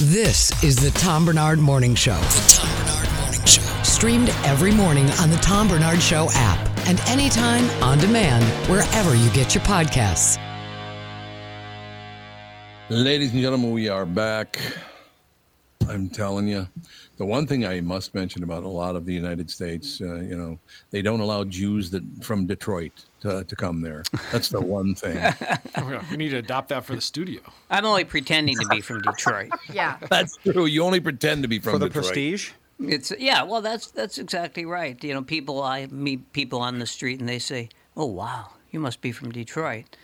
This is the Tom Barnard Morning Show. The Tom Barnard Morning Show. Streamed every morning on the Tom Barnard Show app and anytime on demand wherever you get your podcasts. Ladies and gentlemen, we are back. I'm telling you, the one thing I must mention about a lot of the United States, uh, you know, they don't allow Jews that from Detroit to, to come there. That's the one thing. we need to adopt that for the studio. I'm only pretending to be from Detroit. Yeah. That's true. You only pretend to be from For the Detroit. prestige? It's yeah, well that's that's exactly right. You know, people I meet people on the street and they say, "Oh wow, you must be from Detroit."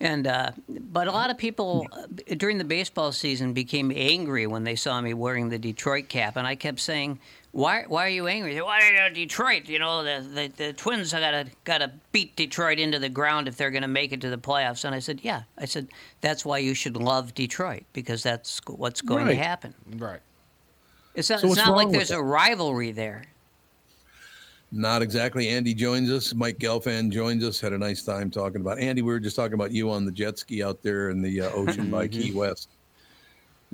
And uh, but a lot of people uh, during the baseball season became angry when they saw me wearing the Detroit cap, and I kept saying, "Why? Why are you angry? Why are you Detroit? You know, the the, the Twins have gotta gotta beat Detroit into the ground if they're going to make it to the playoffs." And I said, "Yeah." I said, "That's why you should love Detroit because that's what's going Right. to happen." Right. It's not, So it's not like there's that? a rivalry there. Not exactly. Andy joins us. Mike Gelfand joins us. Had a nice time talking about Andy. We were just talking about you on the jet ski out there in the uh, ocean by Key West.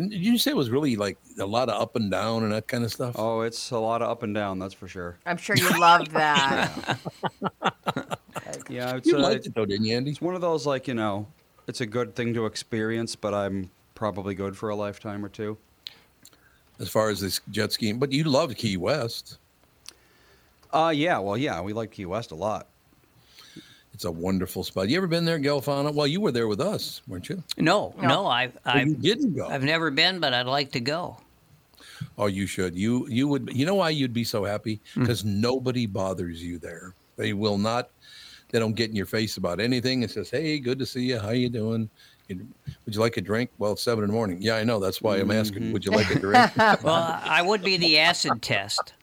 Did you say it was really like a lot of up and down and that kind of stuff? Oh, it's a lot of up and down, that's for sure. I'm sure you loved that. Yeah, it's, you uh, liked it though, didn't you, Andy? it's one of those like you know, it's a good thing to experience, but I'm probably good for a lifetime or two. As far as this jet skiing, but you loved Key West. Uh, yeah, well, yeah, we like Key West a lot. It's a wonderful spot. You ever been there, Gelfana? Well, you were there with us, weren't you? No, no, No. I've Oh, I've, didn't go. I've never been, but I'd like to go. Oh, you should. You you would. You know why you'd be so happy? Hmm. Because nobody bothers you there. They will not. They don't get in your face about anything. It says, "Hey, good to see you. How you doing? Would you like a drink?" Well, it's seven in the morning. Yeah, I know. That's why I'm asking. Mm-hmm. Would you like a drink? Well, I would be the acid test.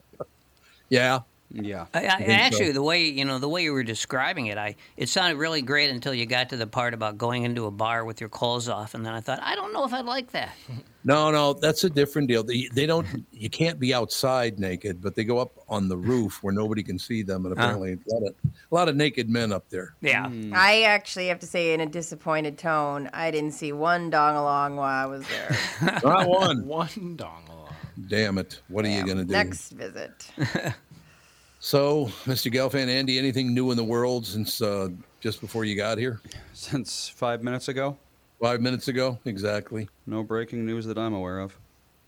yeah. Yeah. I, I, think so. actually, the way you know the way you were describing it, I it sounded really great until you got to the part about going into a bar with your clothes off, and then I thought, I don't know if I'd like that. No, no, that's a different deal. They, they don't. You can't be outside naked, but they go up on the roof where nobody can see them, and uh-huh. apparently a lot of a lot of naked men up there. Yeah, hmm. I actually have to say, in a disappointed tone, I didn't see one dong along while I was there. Not one. One dong along. Damn it! What are you gonna do? Next visit. So, Mr. Gelfand, Andy, anything new in the world since uh, just before you got here? Since five minutes ago, Five minutes ago, exactly. no breaking news that I'm aware of.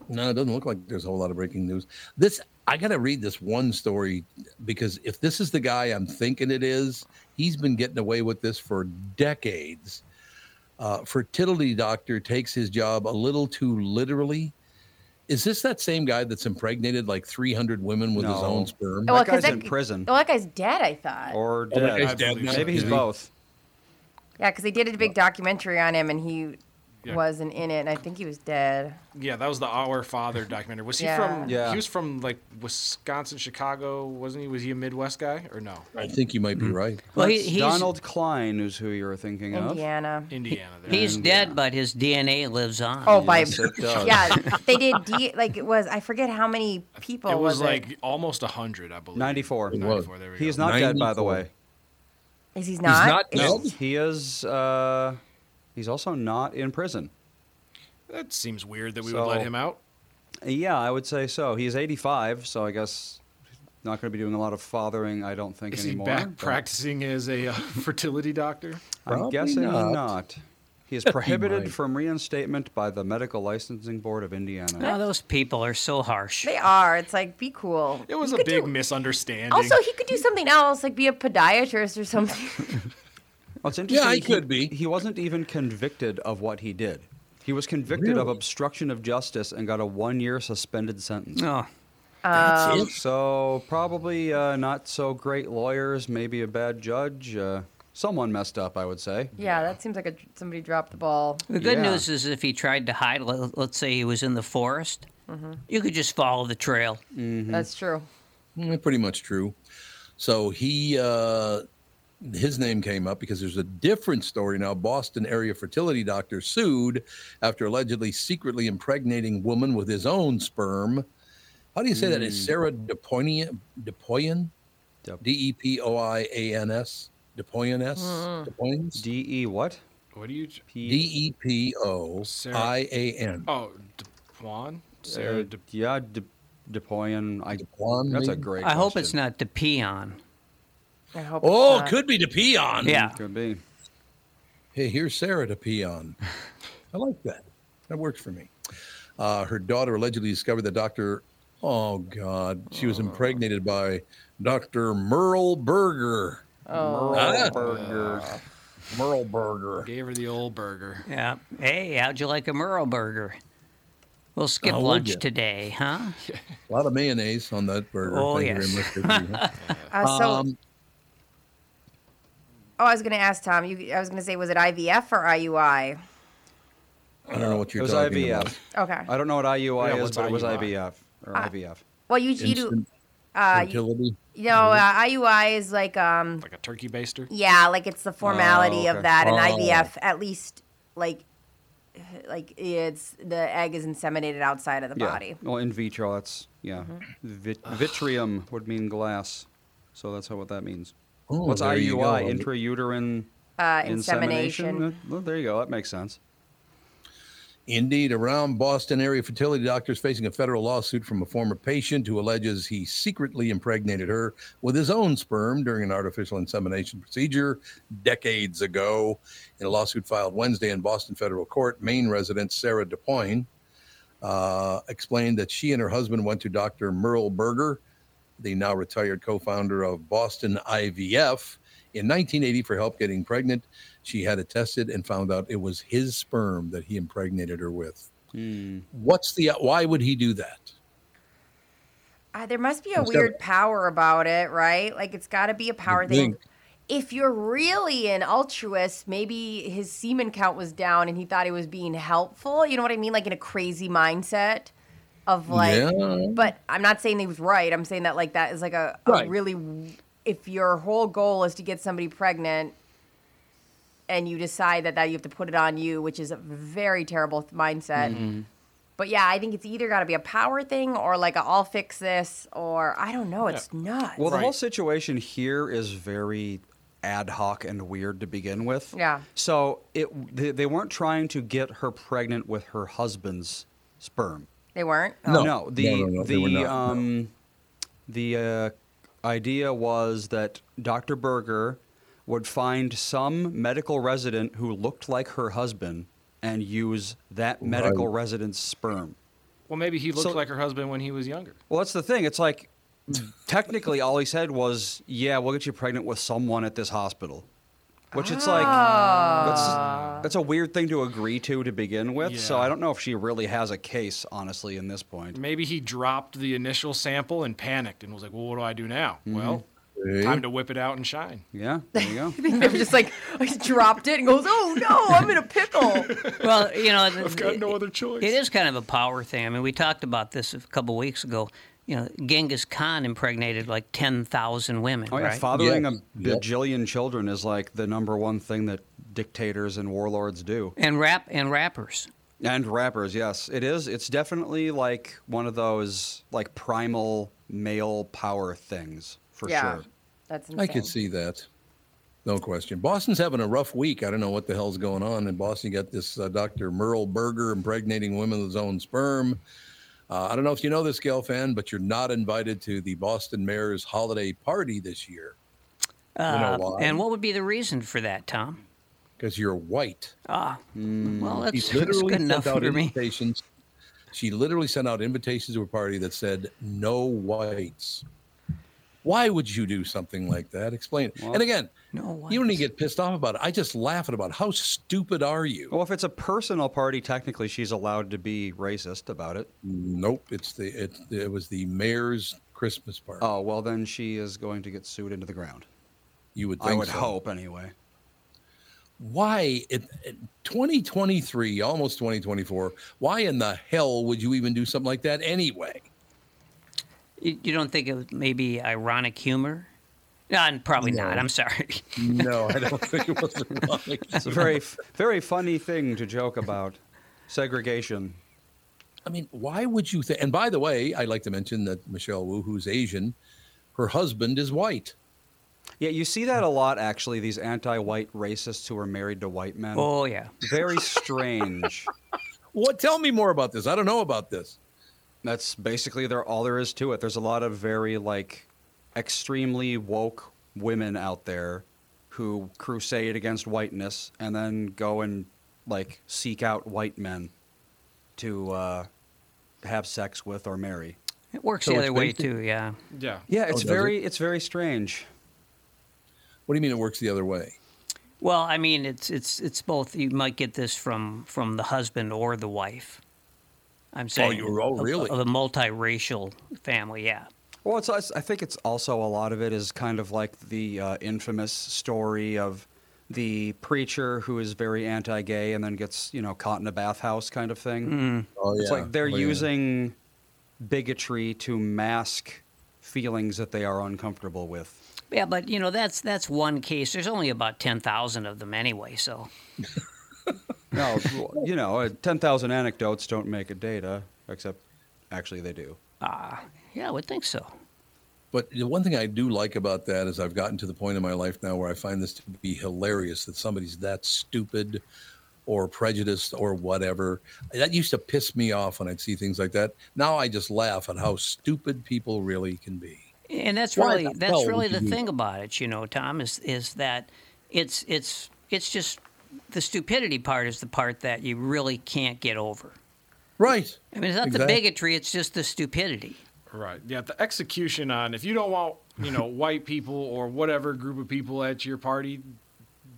No, it doesn't look like there's a whole lot of breaking news. This I got to read this one story because if this is the guy I'm thinking it is, he's been getting away with this for decades. Uh, fertility doctor takes his job a little too literally. Is this that same guy that's impregnated like 300 women with his own sperm? Well, that 'cause guy's in prison Well, that guy's dead, I thought. or Oh, dead. guy's dead. Maybe he's both. Yeah, because they did a big documentary on him, and he Yeah. wasn't in it, and I think he was dead. Yeah, that was the Our Father documentary. Was he Yeah. from? Yeah. He was from like Wisconsin, Chicago, wasn't he? Was he a Midwest guy or no? I think you might be right. Well, he, That's he's, Donald Cline is who you're thinking of. Indiana. Indiana. There. he's dead, but his DNA lives on. Oh, by Yes, it does. yeah, they did. D, like it was. I forget how many people it was, was, like almost hundred, I believe. 94. It was. 94, there we He is go. not dead, by the 94. way. it? Is he not? He's not Is- dead? He is. Uh, he's also not in prison. That seems weird that we So- would let him out. Yeah, I would say so. He's 85, so I guess not going to be doing a lot of fathering. I don't think Is he anymore. back but practicing as a uh, fertility doctor? I'm Probably guessing not. not. He is prohibited might. from reinstatement by the Medical Licensing Board of Indiana. Oh, those people are so harsh. They are. It's like be cool. It was He a big do- misunderstanding. Also, he could do something else, like be a podiatrist or something. Well, it's interesting. Yeah, he could be. He wasn't even convicted of what he did. He was convicted of obstruction of justice and got a one-year suspended sentence. Oh, Um, So probably uh, not so great lawyers, maybe a bad judge. Uh, someone messed up, I would say. yeah, that seems like a, somebody dropped the ball. the good Yeah. news is if he tried to hide, let, let's say he was in the forest, Mm-hmm. you could just follow the trail. That's true. Mm, Pretty much true. So he, uh, his name came up because there's a different story now. Boston area fertility doctor sued after allegedly secretly impregnating woman with his own sperm. How do you say that? It's Sarah Depoian, Depoian, D E P O I A N S, Depoian S, Depoians, D E what? what do you? P- D E P O I A N. Oh, Depuan? Sarah uh, De- yeah, De- Depoian. I, Depuan, that's a great. I hope it's not to pee on. I hope. Oh, it's not. could be to pee on. Yeah. Could be. Hey, here's Sarah to pee on. I like that. That works for me. Uh, her daughter allegedly discovered that Dr. Oh, God. She was impregnated by Dr. Merle Berger. Oh, Ah, Burger. Merle Berger. gave her the old burger. Yeah. Hey, how'd you like a Merle burger? We'll skip How would lunch today, huh? A lot of mayonnaise on that burger. Oh, Thank yes. you very much. Uh, so, um, oh, I was going to ask Tom. You, I was going to say, was it IVF or IUI? I don't know what you're It was talking IVF. about. Okay. I don't know what IUI Yeah, is, what's but it was IVF or IVF. Well, you, you do. Instant Uh, you, fertility. you know, uh, IUI is like um, Like a turkey baster. yeah, like it's the formality okay. of that, and Oh. IVF at least like like it's the egg is inseminated outside of the Yeah. body. Well, in vitro, that's yeah. Vit- vitrium would mean glass, so that's how what that means. Oh, What's IUI? Intrauterine Uh, insemination. insemination. Well, there you go. That makes sense. Indeed, around Boston area fertility doctors facing a federal lawsuit from a former patient who alleges he secretly impregnated her with his own sperm during an artificial insemination procedure decades ago. In a lawsuit filed Wednesday in Boston federal court, Maine resident Sarah DePoyne uh, explained that she and her husband went to Dr. Merle Berger, the now retired co-founder of Boston IVF, in 1980 for help getting pregnant. She had it tested and found out it was his sperm that he impregnated her with. Hmm. What's the why would he do that? Uh, there must be a Instead- weird power about it, right? Like it's got to be a power thing. If you're really an altruist, maybe his semen count was down and he thought he was being helpful. You know what I mean? Like in a crazy mindset of like. Yeah. But I'm not saying he was right. I'm saying that like that is like a, a Right. really. If your whole goal is to get somebody pregnant, and you decide that that you have to put it on you, which is a very terrible th- mindset. Mm-hmm. But yeah, I think it's either got to be a power thing or like a I'll fix this or I don't know. It's nuts. Well, the whole situation here is very ad hoc and weird to begin with. Yeah. So it they, they weren't trying to get her pregnant with her husband's sperm. They weren't. No. No, the No, no, no, the not, no. um the uh, idea was that Dr. Berger would find some medical resident who looked like her husband and use that medical Right. resident's sperm. Well, maybe he looked So- like her husband when he was younger. Well, that's the thing. It's like technically all he said was, "Yeah, we'll get you pregnant with someone at this hospital," which it's like that's that's a weird thing to agree to to begin with. So Yeah. I don't know if she really has a case, honestly, in this point. Maybe he dropped the initial sample and panicked and was like, "Well, what do I do now?" Mm-hmm. Well, See? Time to whip it out and shine. Yeah, there you go. They never just like dropped it and goes, "Oh no, I'm in a pickle." Well, you know, I've got no other choice. It is kind of a power thing. I mean, we talked about this a couple weeks ago. You know, Genghis Khan impregnated like ten thousand women. Oh yeah, right? fathering Yes. a Yep. bajillion children is like the number one thing that dictators and warlords do. and rap and rappers. And rappers, yes, it is. It's definitely like one of those like primal male power things for yeah, sure. that's insane. I could see that. No question. Boston's having a rough week. I don't know what the hell's going on in Boston. You got this uh, Dr. Merle Berger impregnating women with his own sperm. Uh, I don't know if you know this, Gelfand, but you're not invited to the Boston Mayor's holiday party this year Uh, and what would be the reason for that, Tom? because you're white. Ah, well, She that's, that's literally good enough sent out for me. invitations. She literally sent out invitations to a party that said no whites. Why would you do something like that? Explain it. and again, No you don't even get pissed off about it. I just laugh at about how stupid are you? Well, if it's a personal party, technically she's allowed to be racist about it. Nope, it's the it, it was the mayor's Christmas party. Oh well, then she is going to get sued into the ground. you would think I would so. hope anyway. Why in 2023, almost 2024? Why in the hell would you even do something like that anyway? You, you don't think it was maybe ironic humor? Uh, probably not. I'm sorry. No, I don't think it was ironic. It's a very, very funny thing to joke about. Segregation. I mean, why would you think? And by the way, I'd like to mention that Michelle Wu, who's Asian, her husband is white. Yeah, you see that a lot actually. These anti-white racists who are married to white men. oh yeah. Very strange. What? Tell me more about this. I don't know about this. That's basically there all there is to it. There's a lot of very like extremely woke women out there who crusade against whiteness and then go and like seek out white men to uh, have sex with or marry. It works So the other way too. Yeah. Yeah. Yeah, Oh, it's does very it's very strange. What do you mean it works the other way? Well, I mean, it's it's it's both. You might get this from from the husband or the wife. I'm saying. you- oh, of- really? Of a multiracial family, yeah. Well, it's, it's- I think it's also a lot of it is kind of like the uh, infamous story of the preacher who is very anti-gay and then gets you know caught in a bathhouse kind of thing. Oh yeah, It's like they're Oh, yeah. using bigotry to mask feelings that they are uncomfortable with. Yeah, but you know that's that's one case. There's only about ten thousand of them anyway, so No, you know, uh, ten thousand anecdotes don't make a data, except actually they do. Ah yeah, I would think so. But the one thing I do like about that is I've gotten to the point in my life now where I find this to be hilarious that somebody's that stupid or prejudiced or whatever. That used to piss me off when I'd see things like that. Now I just laugh at how stupid people really can be. And that's Why really the that's really the thing about it, you know, Tom, is is that it's it's it's just the stupidity part is the part that you really can't get over. Right. I mean, it's not the bigotry; it's just the stupidity. Right. Yeah. The execution on if you don't want you know white people or whatever group of people at your party,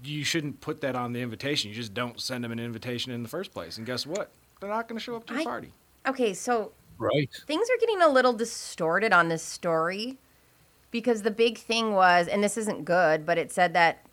you shouldn't put that on the invitation. You just don't send them an invitation in the first place. And guess what? They're not going to show up to your I- party. Okay, so Right. things are getting a little distorted on this story because the big thing was, and this isn't good, but it said that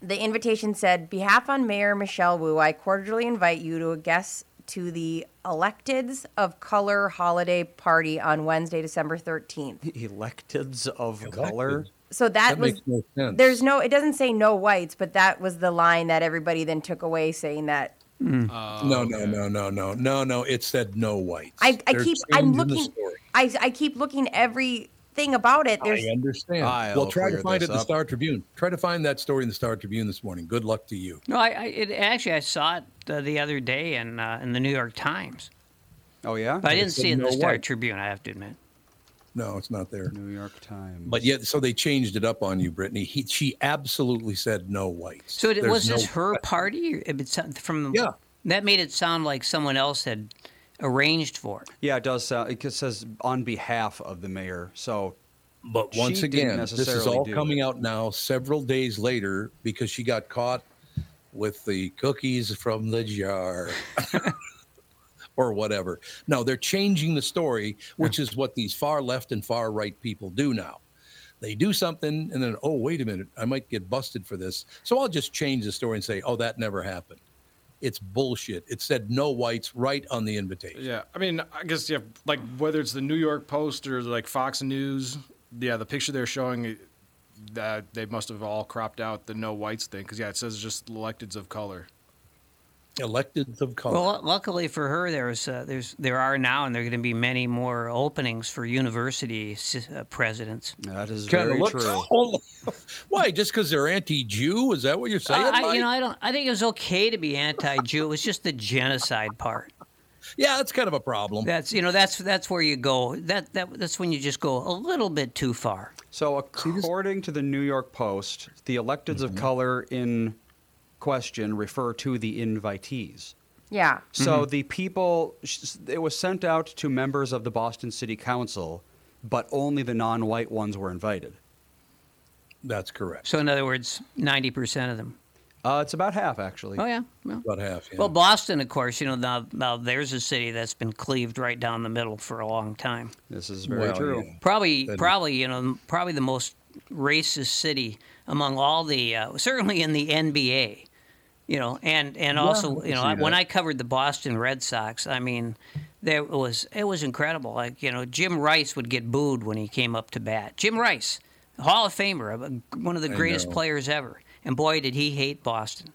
the invitation said, "Behalf on Mayor Michelle Wu, I cordially invite you to a guest to the Electeds of Color holiday party on Wednesday, December 13th." Electeds of color. So that, That was makes no sense. there's no it doesn't say no whites, but that was the line that everybody then took away saying that hmm. oh, no, no, no, no, no, no, no. It said no whites. I, I keep I'm looking. I I keep looking everything about it. There's I understand. I'll well, try to find it in the. Star Tribune. Try to find that story in the Star Tribune this morning. Good luck to you. No, I, I it, actually I saw it uh, the other day in uh, in the New York Times, Oh yeah, but I didn't see it in the Star white. Tribune. I have to admit. No, it's not there. New York Times. But yet, so they changed it up on you, Brittany. He, she absolutely said no whites. So it, There's was this no- her party? Or it from Yeah. That made it sound like someone else had arranged for yeah, it does sound. It says on behalf of the mayor. So But once again, this is all coming it. out now, several days later, because she got caught with the cookies from the jar. or whatever. No, they're changing the story, which is what these far left and far right people do now. They do something, and then oh wait a minute, I might get busted for this. So I'll just change the story and say, oh that never happened. It's bullshit. It said no whites right on the invitation. Yeah, I mean, I guess yeah, like whether it's the New York Post or like Fox News, yeah, the picture they're showing eh, that they must have all cropped out the no whites thing because yeah, it says just electeds of color. Electeds of color. Well, luckily for her, there's uh, there's there are now, and there are going to be many more openings for university s- uh, presidents. That is Kinda very looks- true. Why? Just because they're anti-Jew? Is that what you're saying? Uh, I, Mike? you know, I don't. I think it was okay to be anti-Jew. It was just the genocide part. yeah, that's kind of a problem. That's you know that's that's where you go. That that that's when you just go a little bit too far. So, according to the New York Post, the electeds of color in question refer to the invitees. Yeah. So the people, it was sent out to members of the Boston City Council, but only the non-white ones were invited. That's correct. So in other words, ninety percent of them. Uh, it's about half, actually. Oh yeah. Well, About half. Yeah. well, Boston, of course, you know now now there's a city that's been cleaved right down the middle for a long time. This is very Well, true. yeah. Probably, That- probably, you know, probably the most racist city among all the, uh, certainly in the NBA, you know, and and also, you know, I, when. I covered the Boston Red Sox, I mean, there was it was incredible. Like you know, Jim Rice would get booed when he came up to bat. Jim Rice, Hall of Famer, uh, one of the greatest players ever, and boy, did he hate Boston.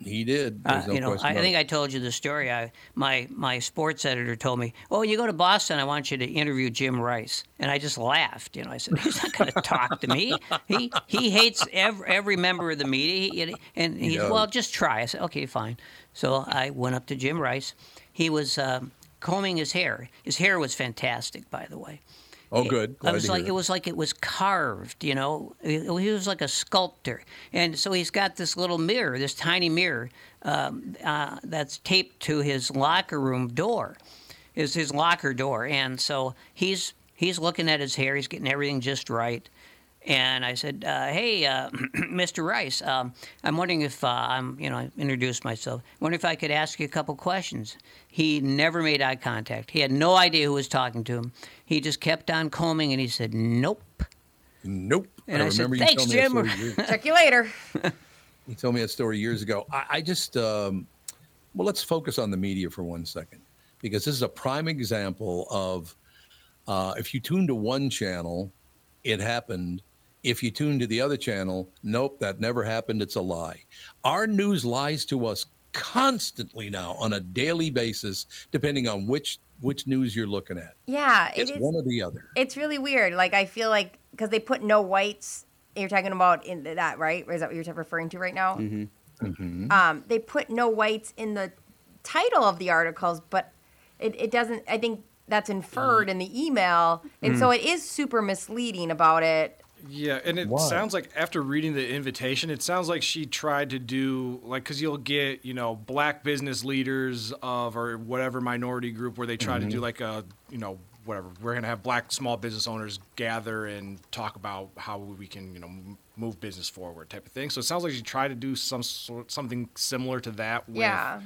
He did. Uh, no you know, I, think it. I told you the story. I my my sports editor told me, "Oh, you go to Boston, I want you to interview Jim Rice," and I just laughed. You know, I said, "He's not going to talk to me. He he hates every, every member of the media." He, and he, said, "Well, just try." I said, "Okay, fine." So I went up to Jim Rice. He was um, combing his hair. His hair was fantastic, by the way. Oh, good. I Glad was to like, hear it was like it was carved, you know. He he was like a sculptor, and so he's got this little mirror, this tiny mirror, um, uh, that's taped to his locker room door, is his locker door, and so he's he's looking at his hair, he's getting everything just right. And I said, uh, "Hey, uh, Mr. Rice, um, I'm wondering if uh, I'm, you know, I introduced myself. Wonder if I could ask you a couple questions." He never made eye contact. He had no idea who was talking to him. He just kept on combing, and he said, "Nope." Nope. And I said, remember "Thanks, you Jim." that story years- Check you later. He told me that story years ago. I, I just, um, well, let's focus on the media for one second, because this is a prime example of uh, if you tune to one channel, it happened. If you tune to the other channel, nope, that never happened. It's a lie. Our news lies to us constantly now on a daily basis, depending on which which news you're looking at. Yeah, it It's is. one or the other. It's really weird. Like I feel like because they put no whites. You're talking about in that, right? Is that what you're referring to right now? Mm-hmm. Um, they put no whites in the title of the articles, but it, it doesn't. I think that's inferred in the email, and so it is super misleading about it. Yeah, and it Why? sounds like after reading the invitation, it sounds like she tried to do like because you'll get you know black business leaders of or whatever minority group where they try to do like a you know whatever we're gonna have black small business owners gather and talk about how we can you know move business forward type of thing. So it sounds like she tried to do some sort something similar to that with Yeah.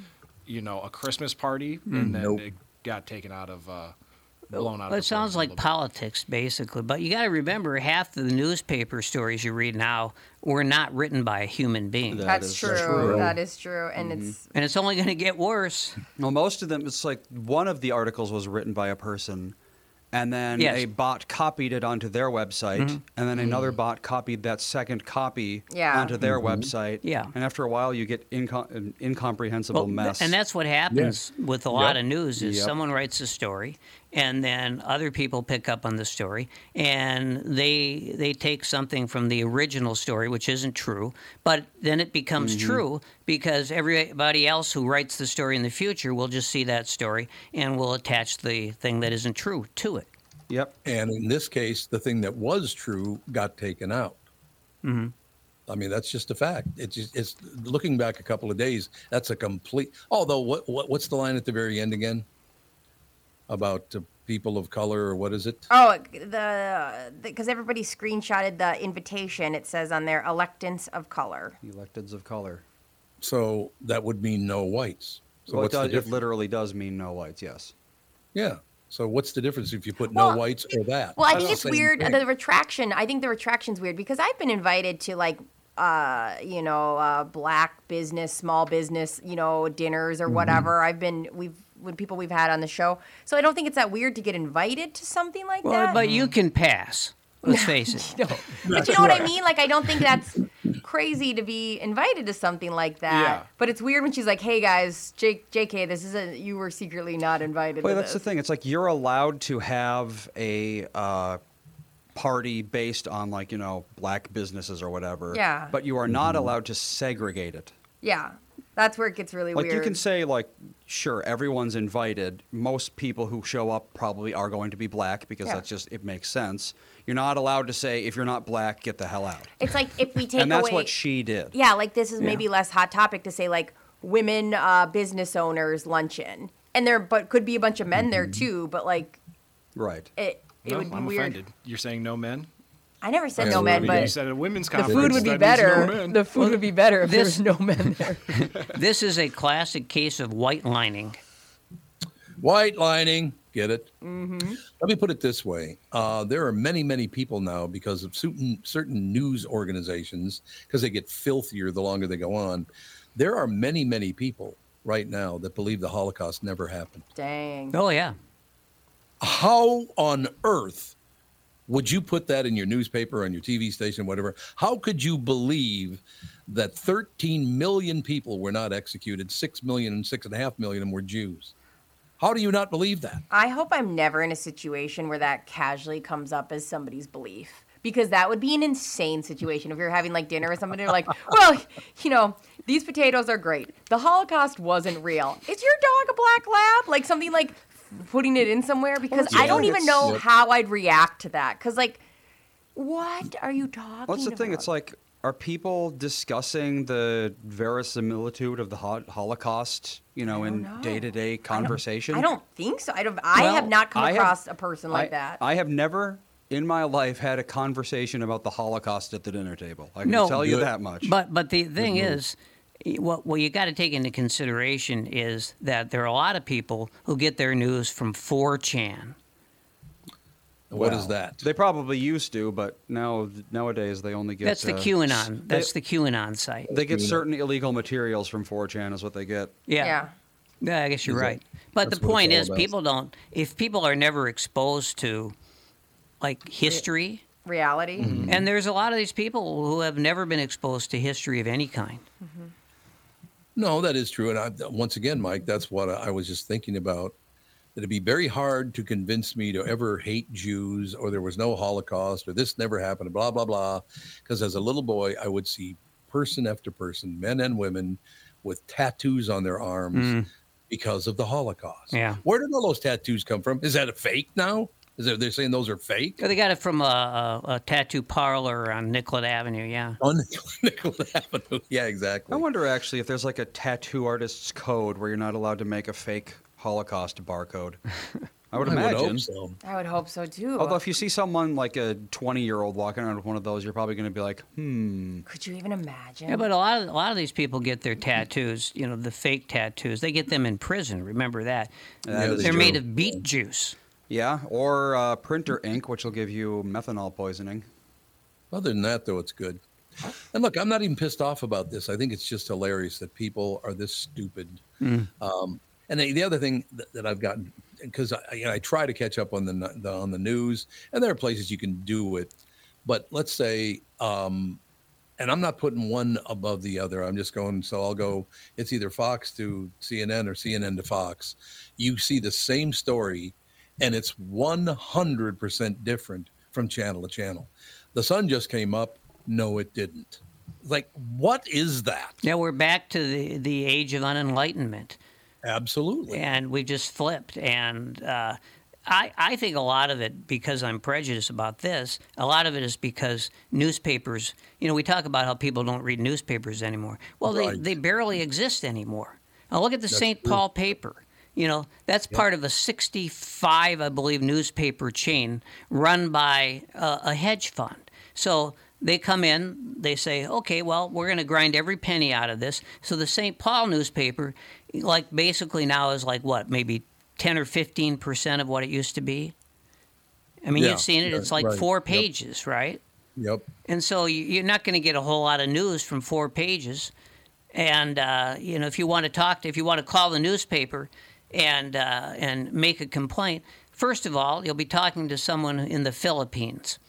you know a Christmas party, and then Nope. it got taken out of uh, blown out. Well, of it sounds like little bit. politics, basically. But you got to remember, half of the newspaper stories you read now were not written by a human being, That That's is true. true. That is true, and mm-hmm. it's and it's only going to get worse. Well, most of them, it's like one of the articles was written by a person, and then Yes. a bot copied it onto their website, mm-hmm. and then another mm-hmm. bot copied that second copy Yeah. onto their website. Yeah. And after a while, you get inco- an incomprehensible Well, th- mess. and that's what happens with a lot Yep. of news is Yep. someone writes a story and then other people pick up on the story and they they take something from the original story which isn't true but then it becomes Mm-hmm. true because everybody else who writes the story in the future will just see that story and will attach the thing that isn't true to it Yep. And in this case, the thing that was true got taken out. Mm-hmm. I mean, that's just a fact. It's just, it's looking back a couple of days. That's a complete. Although, what, what what's the line at the very end again? About uh, people of color, or what is it? oh the because everybody screenshotted the invitation. It says on there electants of color. Electeds of color. So that would mean no whites. So well, it, what's the does, it literally does mean no whites, yes. Yeah. So what's the difference if you put Well, no whites or that? Well, I think it's weird. thing. The retraction. I think the retraction's weird because I've been invited to like, uh, you know, uh, black business, small business, you know, dinners or Mm-hmm. whatever. I've been we've with people we've had on the show. So I don't think it's that weird to get invited to something like Well, that. but you can pass. Let's face it. But you know what I mean? Like, I don't think that's crazy to be invited to something like that. Yeah. But it's weird when she's like, "Hey guys, J- JK, this is a you were secretly not invited." Well, to that's the thing. It's like you're allowed to have a uh, party based on like you know black businesses or whatever. Yeah. But you are not allowed to segregate it. Yeah, that's where it gets really Like weird. Like you can say like, sure, everyone's invited. Most people who show up probably are going to be black because Yeah. that's just it makes sense. You're not allowed to say if you're not black, get the hell out. It's like if we take and that's away. what she did. yeah, like this is Yeah. maybe less hot topic to say like women uh, business owners luncheon, and there but could be a bunch of men there Mm-hmm. too. But like Right. it, it No, would be I'm weird. offended. You're saying no men? I never said Yeah, no men, but you said a women's the conference. food would be better. No the food would be better if This- there was no men there. This is a classic case of white lining. White lining, get it? Mm-hmm. Let me put it this way: uh, there are many, many people now because of certain certain news organizations, because they get filthier the longer they go on. There are many, many people right now that believe the Holocaust never happened. Dang. Oh yeah. How on earth would you put that in your newspaper, on your TV station, whatever? How could you believe that 13 million people were not executed, six million and six and a half million of them were Jews? How do you not believe that? I hope I'm never in a situation where that casually comes up as somebody's belief. Because that would be an insane situation if you're having like dinner with somebody. They're like, well, you know, these potatoes are great. The Holocaust wasn't real. Is your dog a black lab? Like something like putting it in somewhere? Because I don't even know Yep. how I'd react to that. Because, like, what are you talking What's the thing? It's like, are people discussing the verisimilitude of the Holocaust, you know, in day to day conversation? I don't think so. I, don't, I have not come I have- across a person like I, that. I have never in my life had a conversation about the Holocaust at the dinner table. I can No. tell you Good. that much. But but the thing is, y- what what you got to take into consideration is that there are a lot of people who get their news from 4chan. What is Well, that? They probably used to, but now nowadays they only get. That's the uh, QAnon. they- That's the QAnon site. They get certain illegal materials from 4chan, is what they get. Yeah. yeah. Yeah, I guess you're Is that- right. But the that's what it's point is, about. people don't. If people are never exposed to, like history, Reality. Mm-hmm. and there's a lot of these people who have never been exposed to history of any kind. No, that is true. And I, once again, Mike, that's what I was just thinking about. It'd be very hard to convince me to ever hate Jews or there was no Holocaust or this never happened, blah, blah, blah. Because as a little boy, I would see person after person, men and women, with tattoos on their arms mm. because of the Holocaust. Yeah. Where did all those tattoos come from? Is that a fake now? Is that, they're saying those are fake? They got it from a, a, a tattoo parlor on Nicollet Avenue. Yeah. On Nicollet Avenue. Yeah, exactly. I wonder actually if there's like a tattoo artist's code where you're not allowed to make a fake Holocaust barcode. I would I would imagine. hope so. I would hope so too. Although if you see someone like a 20 year old walking around with one of those, you're probably going to be like, hmm. Could you even imagine? Yeah, but a lot of a lot of these people get their tattoos, you know, the fake tattoos. They get them in prison. Remember that? That is They're true. made of beet juice. Yeah, or uh, printer ink, which will give you methanol poisoning. Other than that, though, it's good. And look, I'm not even pissed off about this. I think it's just hilarious that people are this stupid. Um, and the, the other thing that, that I've gotten, because I, you know, I try to catch up on the, the on the news, and there are places you can do it, but let's say, um, and I'm not putting one above the other. I'm just going. So I'll go. It's either Fox to CNN or CNN to Fox. You see the same story, and it's 100 percent different from channel to channel. The sun just came up. No, it didn't. Like, what is that? Yeah, we're back to the the age of unenlightenment, Absolutely. and we just flipped. And uh, I I think a lot of it because I'm prejudiced about this. A lot of it is because newspapers. You know, we talk about how people don't read newspapers anymore. Well, they they barely exist anymore. Now look at the St. Paul paper. You know, that's part of a 65, I believe, newspaper chain run by uh, a hedge fund. So they come in, they say, okay, well, we're going to grind every penny out of this. So the St. Paul newspaper, like basically now is like what, maybe 10 or 15 percent of what it used to be. I mean, Yeah, you've seen it. It's like right, four yep. pages, right? Yep. And so you- you're not going to get a whole lot of news from four pages. And uh, you know, if you want to talk to, if you want to call the newspaper and uh, and make a complaint, first of all, you'll be talking to someone in the Philippines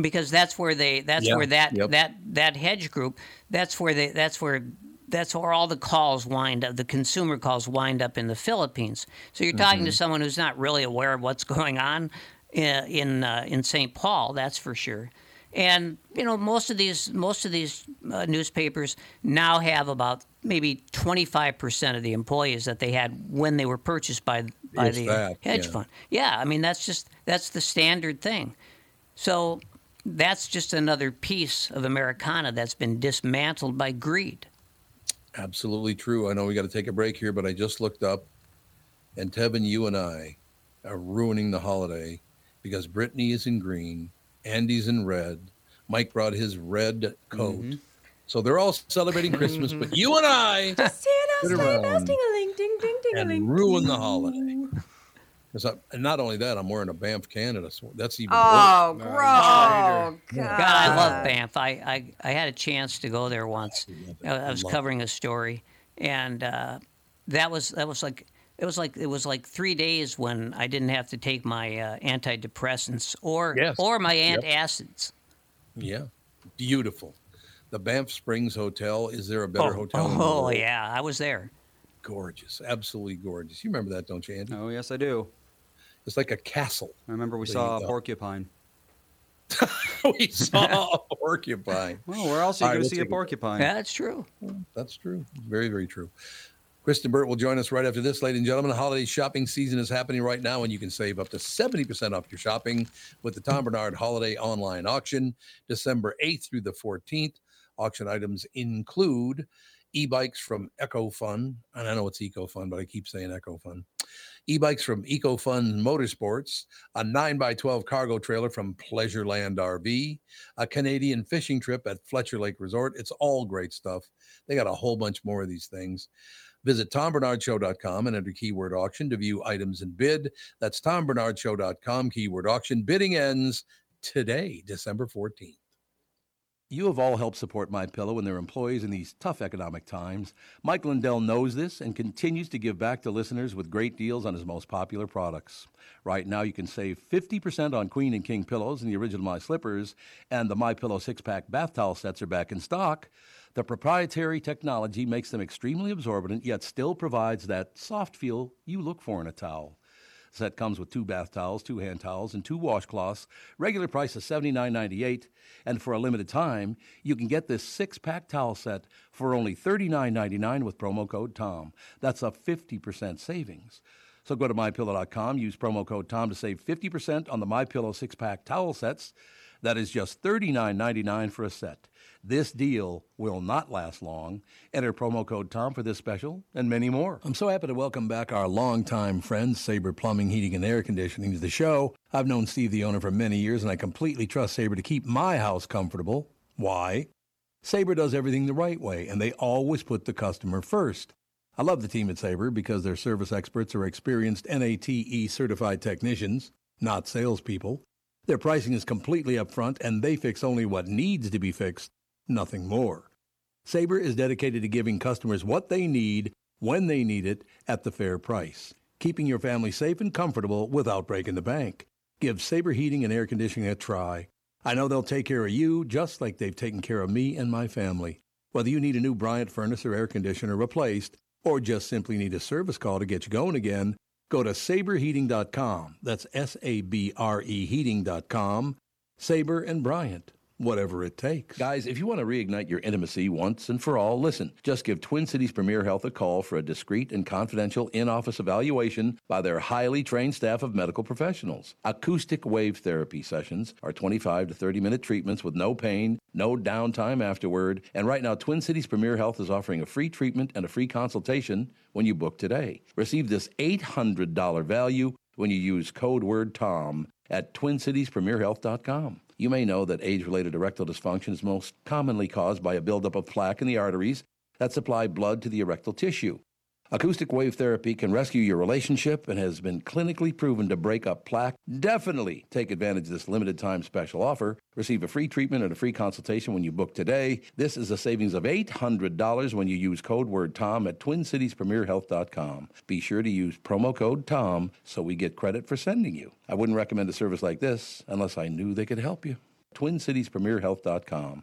because that's where they that's Yeah, where that yep. that that hedge group that's where they that's where that's where all the calls wind up the consumer calls wind up in the Philippines so you're talking to someone who's not really aware of what's going on in in, uh, in St. Paul that's for sure and you know most of these most of these uh, newspapers now have about maybe 25% of the employees that they had when they were purchased by by It's the that, hedge yeah. fund yeah i mean that's just that's the standard thing so that's just another piece of Americana that's been dismantled by greed. Absolutely true. I know we got to take a break here, but I just looked up, and Tevin, you and I are ruining the holiday because Brittany is in green, Andy's in red, Mike brought his red coat. Mm-hmm. So they're all celebrating Christmas, but you and I Just see Sit us, sleigh bells, around and ruin the holiday. 'Cause I- and not only that, I'm wearing a Banff Canada. So that's even Oh, worse. gross. God. God, I love Banff. I, I, I had a chance to go there once. I, I was love covering a story, and uh, that was that was like it was like it was like three days when I didn't have to take my uh, antidepressants or Yes. or my Yep. antacids. Yeah, beautiful. The Banff Springs Hotel. Is there a better oh, hotel? in the oh world? yeah, I was there. gorgeous, absolutely gorgeous. You remember that, don't you, Andy? Oh, yes, I do. It's like a castle. I remember we saw a porcupine. we saw a porcupine. Well, where else are All you right, going to see a a- porcupine? Yeah, that's true. That's true. Very, very true. Kristyn Burtt will join us right after this, ladies and gentlemen. Holiday shopping season is happening right now, and you can save up to 70% off your shopping with the Tom Barnard Holiday Online Auction, December 8th through the 14th. Auction items include e-bikes from EcoFun, and I know it's EcoFun, but I keep saying EcoFun. E-bikes from EcoFun Motorsports, a 9x12 cargo trailer from Pleasureland RV, a Canadian fishing trip at Fletcher Lake Resort. It's all great stuff. They got a whole bunch more of these things. Visit tombarnardshow.com and enter keyword auction to view items and bid. That's tombarnardshow.com, keyword auction. Bidding ends today, December 14th. You have all helped support My Pillow and their employees in these tough economic times. Mike Lindell knows this and continues to give back to listeners with great deals on his most popular products. Right now, you can save 50% on Queen and King pillows and the original My Slippers, and the My Pillow six-pack bath towel sets are back in stock. The proprietary technology makes them extremely absorbent, yet still provides that soft feel you look for in a towel. Set comes with two bath towels, two hand towels, and two washcloths. Regular price is $79.98. And for a limited time, you can get this six pack towel set for only $39.99 with promo code TOM. That's a 50% savings. So go to mypillow.com, use promo code TOM to save 50% on the MyPillow six pack towel sets. That is just $39.99 for a set. This deal will not last long. Enter promo code TOM for this special and many more. I'm so happy to welcome back our longtime friend, Sabre Plumbing, Heating, and Air Conditioning, to the show. I've known Steve, the owner, for many years, and I completely trust Sabre to keep my house comfortable. Why? Sabre does everything the right way, and they always put the customer first. I love the team at Sabre because their service experts are experienced NATE certified technicians, not salespeople. Their pricing is completely upfront, and they fix only what needs to be fixed, nothing more. Sabre is dedicated to giving customers what they need when they need it at the fair price, keeping your family safe and comfortable without breaking the bank. Give Sabre Heating and Air Conditioning a try. I know they'll take care of you just like they've taken care of me and my family. Whether you need a new Bryant furnace or air conditioner replaced, or just simply need a service call to get you going again, go to sabreheating.com. That's S A B R E heating.com. Sabre and Bryant, whatever it takes. Guys, if you want to reignite your intimacy once and for all, listen. Just give Twin Cities Premier Health a call for a discreet and confidential in office evaluation by their highly trained staff of medical professionals. Acoustic wave therapy sessions are 25 to 30 minute treatments with no pain, no downtime afterward. And right now, Twin Cities Premier Health is offering a free treatment and a free consultation when you book today. Receive this $800 value when you use code word TOM at TwinCitiesPremierHealth.com. You may know that age-related erectile dysfunction is most commonly caused by a buildup of plaque in the arteries that supply blood to the erectile tissue. Acoustic wave therapy can rescue your relationship and has been clinically proven to break up plaque. Definitely take advantage of this limited time special offer. Receive a free treatment and a free consultation when you book today. This is a savings of $800 when you use code word TOM at TwinCitiesPremierHealth.com. Be sure to use promo code TOM so we get credit for sending you. I wouldn't recommend a service like this unless I knew they could help you. TwinCitiesPremierHealth.com.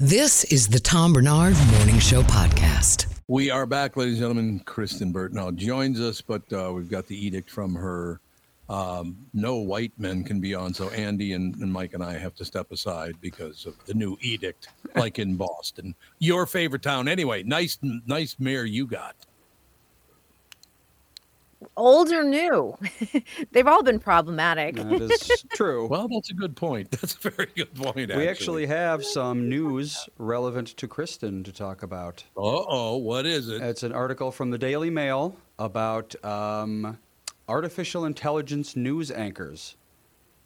This is the Tom Barnard Morning Show podcast. We are back, ladies and gentlemen. Kristyn Burtt now joins us, but uh, we've got the edict from her. Um, no white men can be on, so Andy and, and Mike and I have to step aside because of the new edict, like in Boston, your favorite town. Anyway, nice, nice mayor you got. Old or new, they've all been problematic. That is true. Well, that's a good point. That's a very good point. We actually have some news relevant to Kristyn to talk about. Uh oh, what is it? It's an article from the Daily Mail about um, artificial intelligence news anchors.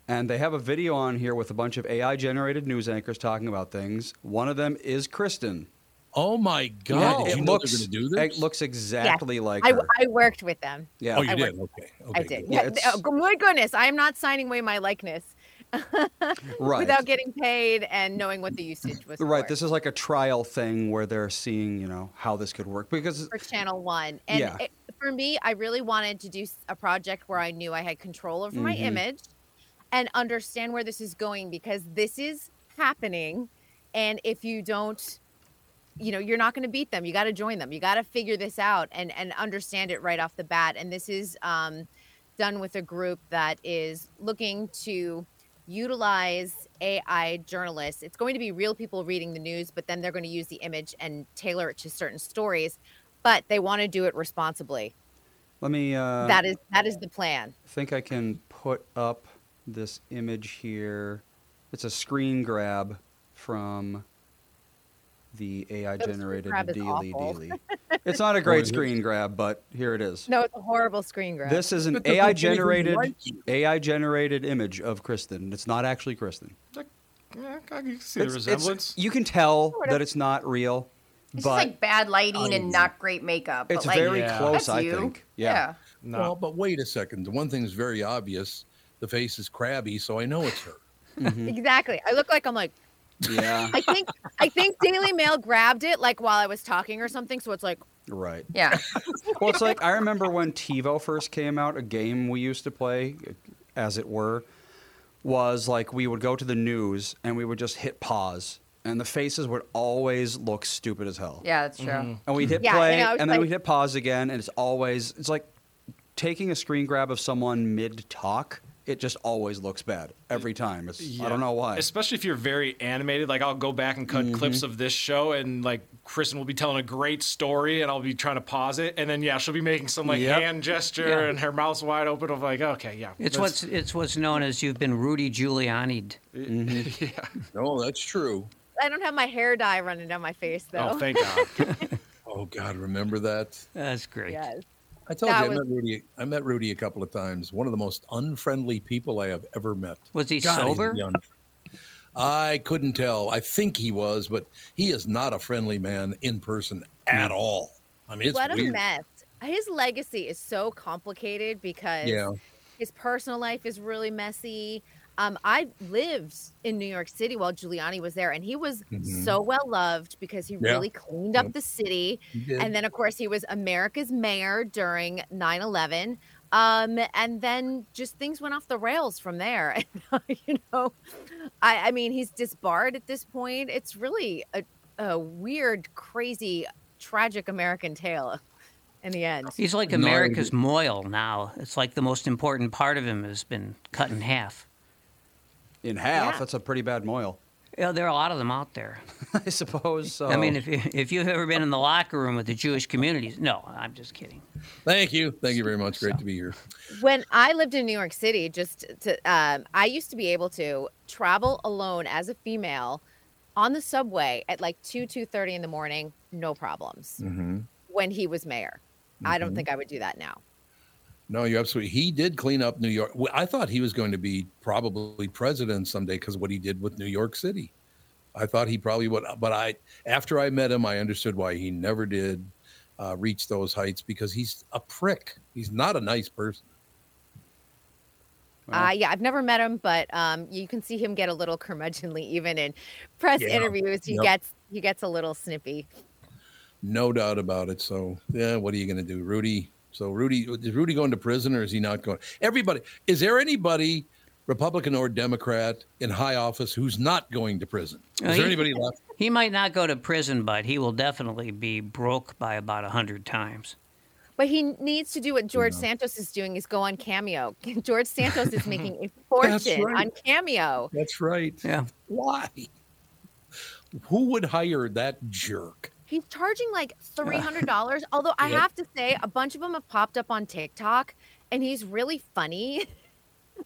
And they have a video on here with a bunch of AI generated news anchors talking about things. One of them is Kristyn. Oh my God! Yeah, it you looks they're gonna do this? it looks exactly like I, her. I worked with them. Yeah. Oh, you I did. worked- Okay. I did. good. Yeah, oh, my goodness, I am not signing away my likeness Right. without getting paid and knowing what the usage was. Right. for. This is like a trial thing where they're seeing, you know, how this could work because for Channel One, and Yeah. it, for me, I really wanted to do a project where I knew I had control over my Mhm. image and understand where this is going because this is happening, and if you don't, you know, you're not going to beat them. You got to join them. You got to figure this out and and understand it right off the bat. And this is um, done with a group that is looking to utilize AI journalists. It's going to be real people reading the news, but then they're going to use the image and tailor it to certain stories. But they want to do it responsibly. let me. Uh, that is that is the plan. I think I can put up this image here. It's a screen grab from the AI generated grab is Dealy. Dealy. It's not a great screen grab, but here it is. No, it's a horrible screen grab. This is an But doesn't AI anything generated like you. AI generated image of Kristyn. It's not actually Kristyn. Yeah, I can see the It's- it's- resemblance. you can tell that it's not real, It's but just like bad lighting and not great makeup. but it's like, very Yeah. close. that's I you. think. Yeah. No. Well, but wait a second. The one thing is very obvious. The face is crabby, so I know it's her. Mm-hmm. exactly. I look like I'm like Yeah. I think I think Daily Mail grabbed it like while I was talking or something. So it's like right. Yeah. Well, it's like I remember when TiVo first came out, a game we used to play, as it were, was like we would go to the news and we would just hit pause, and the faces would always look stupid as hell. Yeah, that's true. Mm-hmm. And we'd hit Yeah, play, and and then like- we'd hit pause again, and it's always it's like taking a screen grab of someone mid talk. It just always looks bad every time. It's I don't know why. Especially if you're very animated. Like I'll go back and cut clips of this show, and like Kristyn will be telling a great story, and I'll be trying to pause it, and then yeah, she'll be making some like Yep. hand gesture, Yeah. and her mouth's wide open. I'm like, okay, yeah. It's that's- what's it's what's known as you've been Rudy Giuliani'd. Mm-hmm. yeah. No, that's true. I don't have my hair dye running down my face though. Oh, thank God. Oh God, remember that? That's great. yes. I told That you I met Rudy. I met Rudy a couple of times. One of the most unfriendly people I have ever met. Was he God, sober? I couldn't tell. I think he was, but he is not a friendly man in person hmm. at all. I mean, it's what a mess. His legacy is so complicated because Yeah. his personal life is really messy. Um, I lived in New York City while Giuliani was there, and he was Mhm. so well loved because he Yeah. really cleaned up Yep. the city. And then, of course, he was America's mayor during 9 11. Um, and then just things went off the rails from there. And, you know, I, I mean, he's disbarred at this point. It's really a, a weird, crazy, tragic American tale in the end. He's like America's Mohel now. It's like the most important part of him has been cut in half. In half, Yeah. that's a pretty bad mohel. Yeah, there are a lot of them out there. I suppose so. I mean, if you, if you've ever been in the locker room with the Jewish communities, no, I'm just kidding. Thank you. Thank you very much. Great to be here. when I lived in New York City, just to, um, I used to be able to travel alone as a female on the subway at like two two thirty in the morning, no problems. Mm-hmm. When he was mayor, I don't Mhm. think I would do that now. No, you're absolutely. He did clean up New York. I thought he was going to be probably president someday because what he did with New York City. I thought he probably would, but I after I met him, I understood why he never did uh, reach those heights because he's a prick. He's not a nice person. Uh, yeah, I've never met him, but um, you can see him get a little curmudgeonly even in press Yeah. interviews. He Yep. gets he gets a little snippy. No doubt about it. So yeah, what are you going to do, Rudy? So Rudy is Rudy going to prison or is he not going? Everybody, is there anybody, Republican or Democrat, in high office who's not going to prison? Is Uh, there he- anybody left? He might not go to prison, but he will definitely be broke by about a hundred times. But he needs to do what George Santos is doing: is go on Cameo. George Santos is making a fortune right. on Cameo. That's right. Yeah. Why? Who would hire that jerk? He's charging like three hundred dollars. Although I Yep. have to say, a bunch of them have popped up on TikTok, and he's really funny.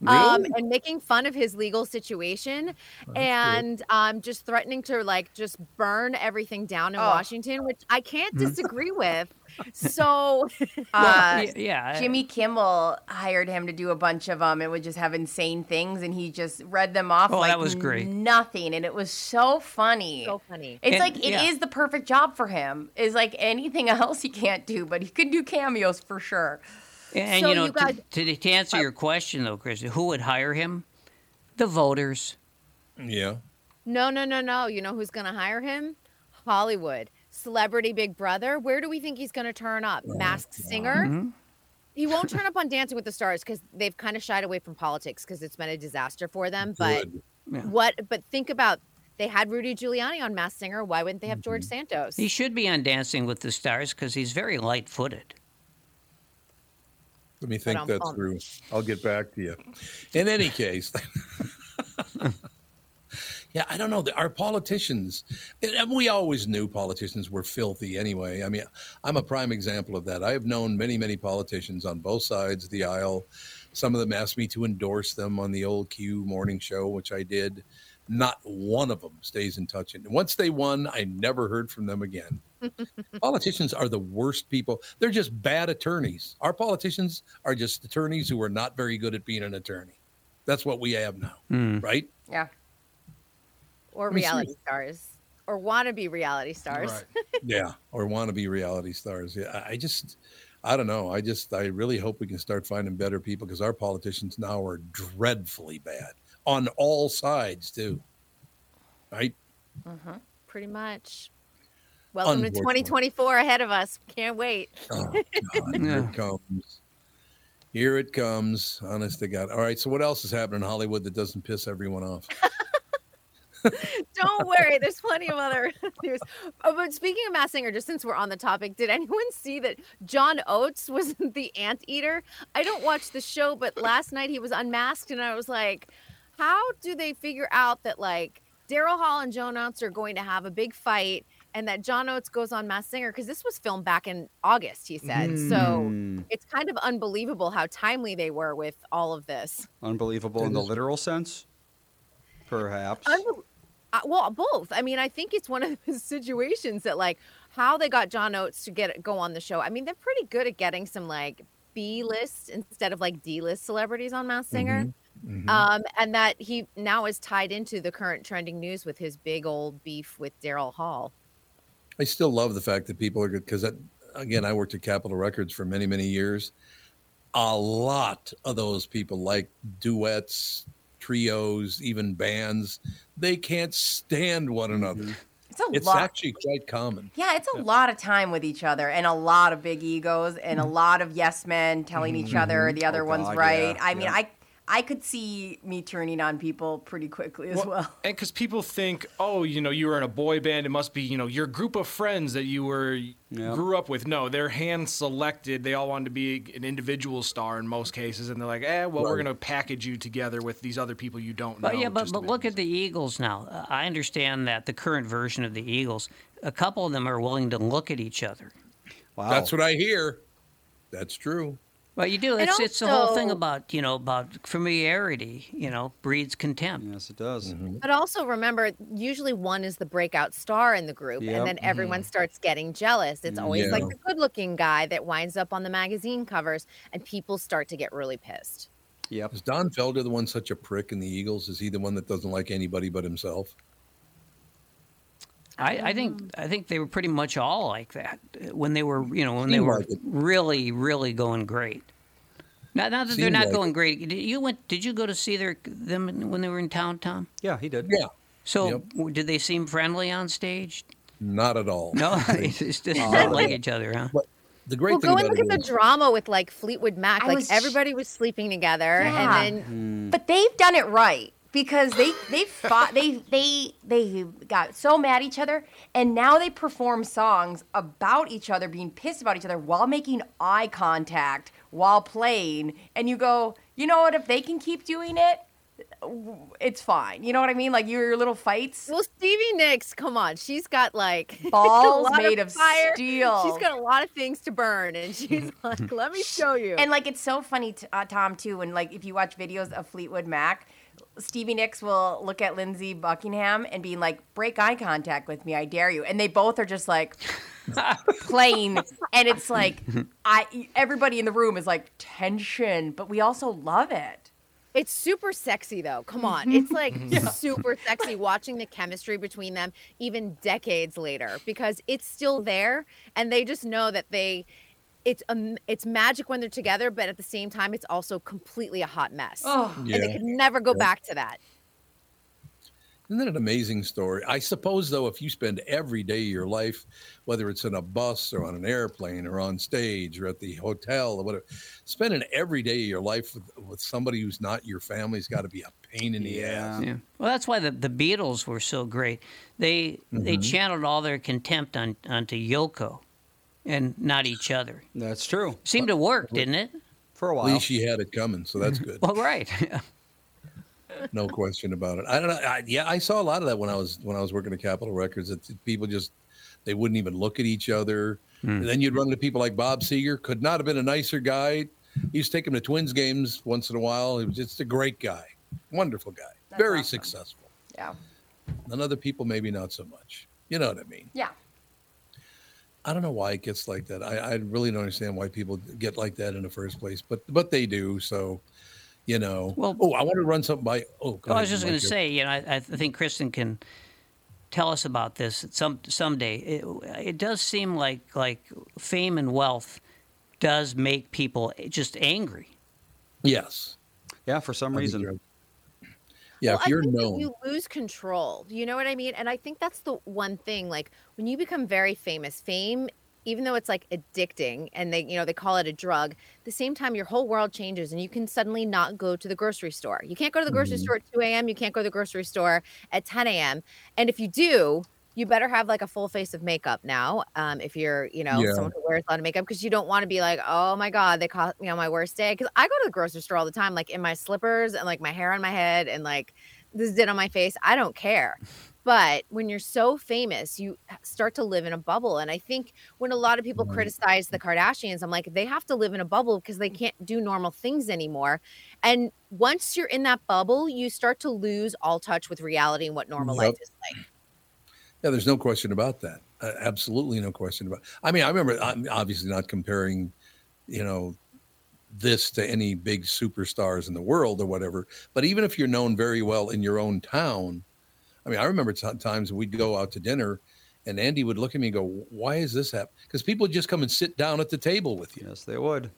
Um, and making fun of his legal situation, and um, just threatening to like just burn everything down in Oh. Washington, which I can't Mm-hmm. disagree with. So, Uh, y- yeah, Jimmy Kimmel hired him to do a bunch of them and would just have insane things, and he just read them off Oh, like that was great. nothing, and it was so funny. so funny. It's And- like it is yeah. the perfect job for him. Is like anything else he can't do, but he could do cameos for sure. And So you know, you guys- to, to, to answer your question though, Chris, who would hire him? The voters. Yeah. No, no, no, no. You know who's going to hire him? Hollywood. Celebrity Big Brother. Where do we think he's going to turn up? Masked Singer? Mm-hmm. He won't turn up on Dancing with the Stars because they've kind of shied away from politics because it's been a disaster for them. But Yeah. what? But think about they had Rudy Giuliani on Masked Singer. Why wouldn't they have George Santos? He should be on Dancing with the Stars because he's very light-footed. Let me think that through. I'll get back to you. In any case, yeah, I don't know. Our politicians, and we always knew politicians were filthy anyway. I mean, I'm a prime example of that. I have known many, many politicians on both sides of the aisle. Some of them asked me to endorse them on the old Q morning show, which I did. Not one of them stays in touch. And once they won, I never heard from them again. politicians are the worst people. They're just bad attorneys. Our politicians are just attorneys who are not very good at being an attorney. That's what we have now, Hmm. right? Yeah. or Let me see. reality stars or wannabe reality stars. yeah, or want to be reality stars. Yeah, I- I just, I don't know. I just, I really hope we can start finding better people because our politicians now are dreadfully bad on all sides too. Right? Mhm. Pretty much. Welcome to 2024 ahead of us. Can't wait. Oh, God, here it comes. Here it comes. Honest to God. All right. So what else is happening in Hollywood that doesn't piss everyone off? Don't worry, there's plenty of other news. Oh, but speaking of Masked Singer, just since we're on the topic, did anyone see that John Oates was the anteater? I don't watch the show, but last night he was unmasked, and I was like, how do they figure out that like Daryl Hall and John Oates are going to have a big fight? And that John Oates goes on Masked Singer because this was filmed back in August, he said. So Mm. it's kind of unbelievable how timely they were with all of this. Unbelievable in the literal sense, perhaps. Unbel- uh, well, both. I mean, I think it's one of those situations that like how they got John Oates to get go on the show. I mean, they're pretty good at getting some like B list instead of like D list celebrities on Masked Singer. Mhm. Um, and that he now is tied into the current trending news with his big old beef with Daryl Hall. I still love the fact that people are good because again, I worked at Capitol Records for many, many years. A lot of those people like duets, trios, even bands, they can't stand one another. It's a It's lot. actually quite common. Yeah, it's a lot of time with each other and a lot of big egos and a lot of yes men telling each other the other Oh, one's God, right. yeah, I mean, yeah. I I could see me turning on people pretty quickly as well. And because people think, oh, you know, you were in a boy band, it must be, you know, your group of friends that you were grew up with. No, they're hand selected. They all wanted to be an individual star in most cases, and they're like, eh, well, we're gonna package you together with these other people you don't But know. yeah, but, but look at the Eagles now. Uh, I understand that the current version of the Eagles, a couple of them are willing to look at each other. Wow. That's what I hear. That's true. Well, you do. And It's it's the whole thing about you know about familiarity. You know, breeds contempt. Yes, it does. Mm-hmm. But also remember, usually one is the breakout star in the group, Yep. and then everyone mm-hmm. starts getting jealous. It's mm-hmm. always like the good-looking guy that winds up on the magazine covers, and people start to get really pissed. Yep. Is Don Felder the one such a prick in the Eagles? Is he the one that doesn't like anybody but himself? I, I think I think they were pretty much all like that when they were you know when they were like really really going great. Not, not that they're not like going great. Did you went? Did you go to see their them when they were in town, Tom? Yeah, he did. Yeah. So Yep. did they seem friendly on stage? Not at all. No, they just didn't Uh, like each other, huh? But the great Well, thing go and about look it at the is- drama with like Fleetwood Mac. I like was- everybody was sleeping together, Yeah. and then Hmm. But they've done it right because they they fought they they they got so mad at each other and now they perform songs about each other being pissed about each other while making eye contact while playing and you go you know what if they can keep doing it it's fine you know what i mean like your little fights well, Stevie Nicks, come on, she's got like Balls made of fire. steel. She's got a lot of things to burn, and she's like, "Let me show you." And like it's so funny, t- uh, Tom, too. And like if you watch videos of Fleetwood Mac, Stevie Nicks will look at Lindsey Buckingham and be like, "Break eye contact with me, I dare you." And they both are just like playing, and it's like I everybody in the room is like tension, but we also love it. It's super sexy though. Come on. Mm-hmm. It's like super sexy watching the chemistry between them even decades later because it's still there and they just know that they it's um, it's magic when they're together but at the same time it's also completely a hot mess. Oh. And Yeah. they could never go Yeah. back to that. Isn't that an amazing story? I suppose, though, if you spend every day of your life, whether it's in a bus or on an airplane or on stage or at the hotel or whatever, spending every day of your life with, with somebody who's not your family's got to be a pain in the ass. Yeah. Well, that's why the, the Beatles were so great. They they Mhm. channeled all their contempt on onto Yoko, and not each other. That's true. Seemed to work, didn't it? For a while. At least she had it coming, so that's good. Well, right. no question about it. I don't know. I, yeah, I saw a lot of that when I was when I was working at Capitol Records. That people just they wouldn't even look at each other. Hmm. And then you'd run into people like Bob Seger. Could not have been a nicer guy. He used to take him to Twins games once in a while. He was just a great guy, wonderful guy, very successful. Yeah. And other people maybe not so much. You know what I mean? Yeah. I don't know why it gets like that. I, I really don't understand why people get like that in the first place, but but they do. So, you know. Well- oh, I want to run something by. Oh, Well, I was just going to say, you know, I, I think Kristyn can tell us about this some someday. It, it does seem like like fame and wealth does make people just angry. Yes. Yeah, for some I think reason. Yeah, well, if you're I think that known. you lose control. You know what I mean? And I think that's the one thing. Like when you become very famous, fame, even though it's like addicting, and they, you know, they call it a drug. The same time, your whole world changes, and you can suddenly not go to the grocery store. You can't go to the grocery Mm-hmm. Mhm. store at 2 a.m. You can't go to the grocery store at 10 a.m. And if you do, you better have like a full face of makeup now. Um, if you're, you know, Yeah. someone who wears a lot of makeup, because you don't want to be like, oh my god, they caught me on my worst day. Because I go to the grocery store all the time, like in my slippers and like my hair on my head and like this did on my face. I don't care. But when you're so famous, you start to live in a bubble. And I think when a lot of people criticize the Kardashians, I'm like, they have to live in a bubble because they can't do normal things anymore. And once you're in that bubble, you start to lose all touch with reality and what normal Yep. life is like. Yeah, there's no question about that. Uh, absolutely no question about. I mean, I remember. I'm obviously not comparing, you know, this to any big superstars in the world or whatever. But even if you're known very well in your own town, I mean, I remember t- times we'd go out to dinner, and Andy would look at me and go, "Why is this happening?" Because people would just come and sit down at the table with you. Yes, they would.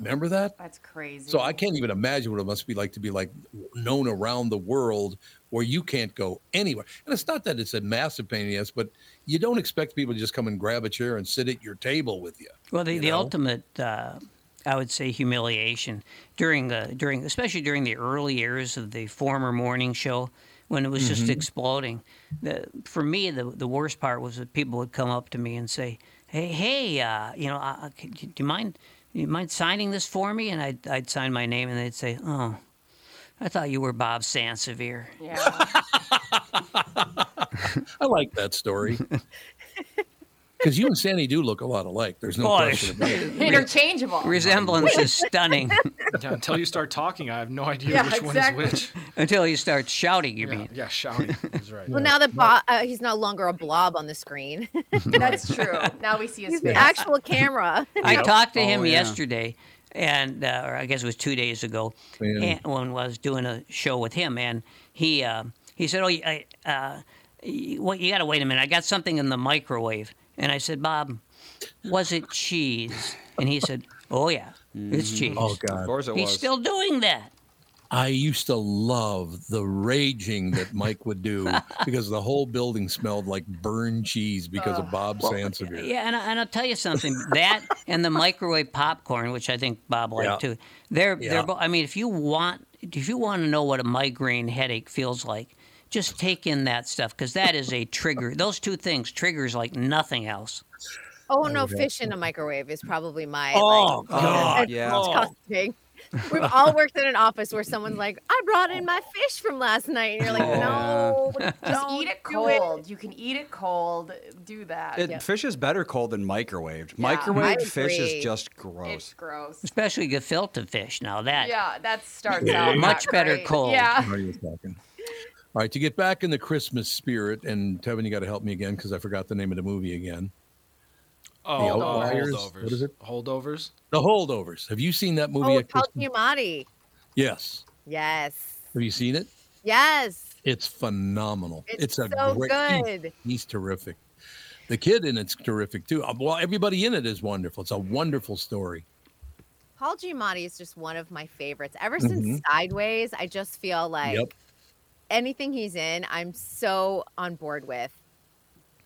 Remember that? That's crazy. So I can't even imagine what it must be like to be like known around the world where you can't go anywhere. And it's not that it's a massive pain in the ass, but you don't expect people to just come and grab a chair and sit at your table with you. Well, the, you the ultimate, uh, I would say, humiliation during the during especially during the early years of the former morning show when it was just Mm-hmm. Mhm. exploding. The, for me, the the worst part was that people would come up to me and say, "Hey, hey, uh, you know, uh, uh, do you mind?" You mind signing this for me? And I'd, I'd sign my name, and they'd say, "Oh, I thought you were Bob Sansevere." Yeah. I like that story. Because you and Sandy do look a lot alike. There's no Oh, question about it. Interchangeable. Resemblance is stunning. Yeah, until you start talking, I have no idea Yeah, which exactly. one is which. Until you start shouting, you Yeah, mean? yeah, shouting. That's right. Well, now that Bob, uh, he's no longer a blob on the screen. That's true. Now we see his he's face. an actual camera. I talked to Oh, him yeah. yesterday, and uh, or I guess it was two days ago, and when I was doing a show with him, and he uh, he said, "Oh, you- I, uh, you, well, you got to wait a minute. I got something in the microwave." And I said, "Bob, was it cheese?" And he said, "Oh yeah, it's mm-hmm. cheese." Oh, God. Of course it He's was. still doing that. I used to love the raging that Mike would do because the whole building smelled like burned cheese because of uh, Bob Sansevere. Yeah, and, I, and I'll tell you something. That and the microwave popcorn, which I think Bob liked Yeah. too. They're Yeah. they're. bo- I mean, if you want if you want to know what a migraine headache feels like, just take in that stuff because that is a trigger. Those two things triggers like nothing else. Oh no, fish in a microwave is probably my. Oh, like, God. yeah. disgusting. We've all worked in an office where someone's like, "I brought in my fish from last night," and you're like, "No, Just don't eat it do it." cold. You can eat it cold. Do that. It, Fish is better cold than microwaved. Yeah, Microwaved fish is just It's gross. gross. Especially gefilte fish. Now that Yeah, that starts out Much better great. cold. Yeah. Are? All right, to get back in the Christmas spirit, and Tevin, you got to help me again because I forgot the name of the movie again. Oh, The Outliers? holdovers. What is it? Holdovers. The Holdovers. Have you seen that movie? Oh, Paul Giamatti. Yes. Yes, Have you seen it? yes. It's phenomenal. It's a so great. he's- good. He's, terrific. The kid in it's terrific too. Uh, Well, everybody in it is wonderful. It's a wonderful story. Paul Giamatti is just one of my favorites. Ever since Mhm. Sideways, I just feel like Yep. Anything he's in, I'm so on board with.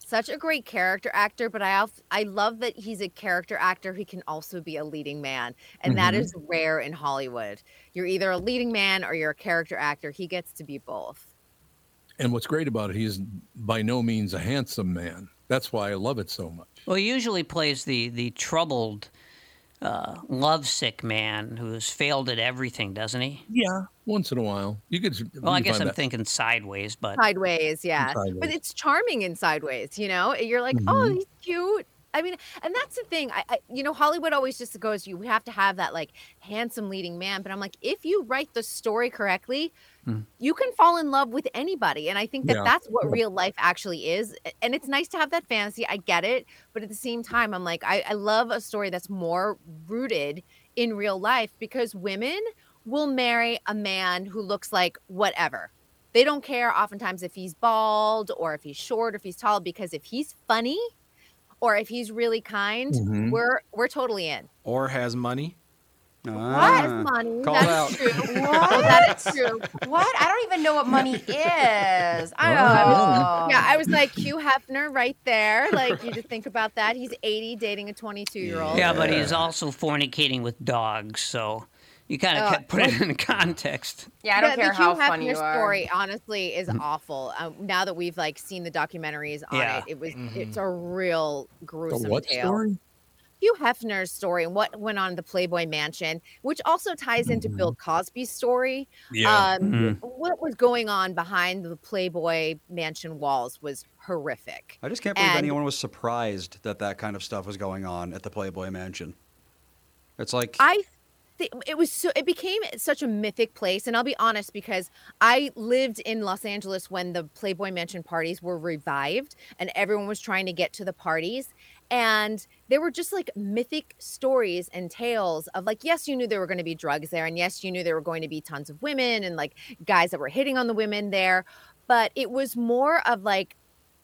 Such a great character actor, but I al- I love that he's a character actor who can also be a leading man, and that Mhm. is rare in Hollywood. You're either a leading man or you're a character actor. He gets to be both. And what's great about it, he's by no means a handsome man. That's why I love it so much. Well, he usually plays the the troubled, uh, lovesick man who's failed at everything, doesn't he? Yeah. Once in a while, you could. Well, I guess I'm that- thinking sideways, but Sideways, yeah. But it's charming in Sideways, you know? You're like, oh, Mhm. he's cute. I mean, and that's the thing. I, I, you know, Hollywood always just goes, you have to have that like handsome leading man. But I'm like, if you write the story correctly, you can fall in love with anybody. And I think that Yeah. that's what real life actually is. And it's nice to have that fantasy. I get it. But at the same time, I'm like, I, I love a story that's more rooted in real life because women will marry a man who looks like whatever. They don't care oftentimes if he's bald or if he's short or if he's tall because if he's funny or if he's really kind, Mhm. we're we're totally in. Or has money. What Ah, is money? Call That's out. true. What? Oh, that is true. What? I don't even know what money is. I Oh, don't. Yeah, I was like Hugh Hefner right there. Like you just think about that. He's 80 dating a 22 year old. yeah, but he's also fornicating with dogs, so you kind of Uh, put it in context. Yeah, I don't the, care how Hugh funny Hefner you are. story honestly is awful. Um, now that we've like seen the documentaries on Yeah. it, it was Mhm. it's a real gruesome what tale. story? Hugh Hefner's story and what went on in the Playboy Mansion, which also ties into Bill Cosby's story. Yeah. Um, Mhm. What was going on behind the Playboy Mansion walls was horrific. I just can't believe And- anyone was surprised that that kind of stuff was going on at the Playboy Mansion. It's like I th- it was so it became such a mythic place and I'll be honest because I lived in Los Angeles when the Playboy Mansion parties were revived and everyone was trying to get to the parties and there were just like mythic stories and tales of like yes you knew there were going to be drugs there and yes you knew there were going to be tons of women and like guys that were hitting on the women there but it was more of like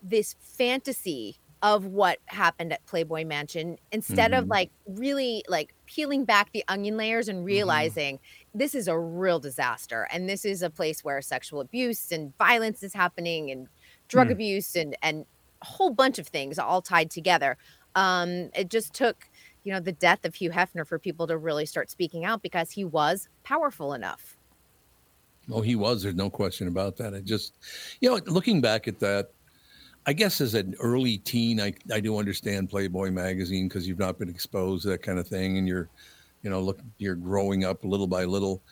this fantasy of what happened at Playboy Mansion instead of Mhm. like really like peeling back the onion layers and realizing this is a real disaster and this is a place where sexual abuse and violence is happening and drug Mm. abuse and and whole bunch of things all tied together. Um, it just took, you know, the death of Hugh Hefner for people to really start speaking out because he was powerful enough. Oh, he was. There's no question about that. It just, you know, looking back at that, I guess as an early teen, I, I do understand Playboy magazine because you've not been exposed to that kind of thing, and you're, you know, look, you're growing up little by little.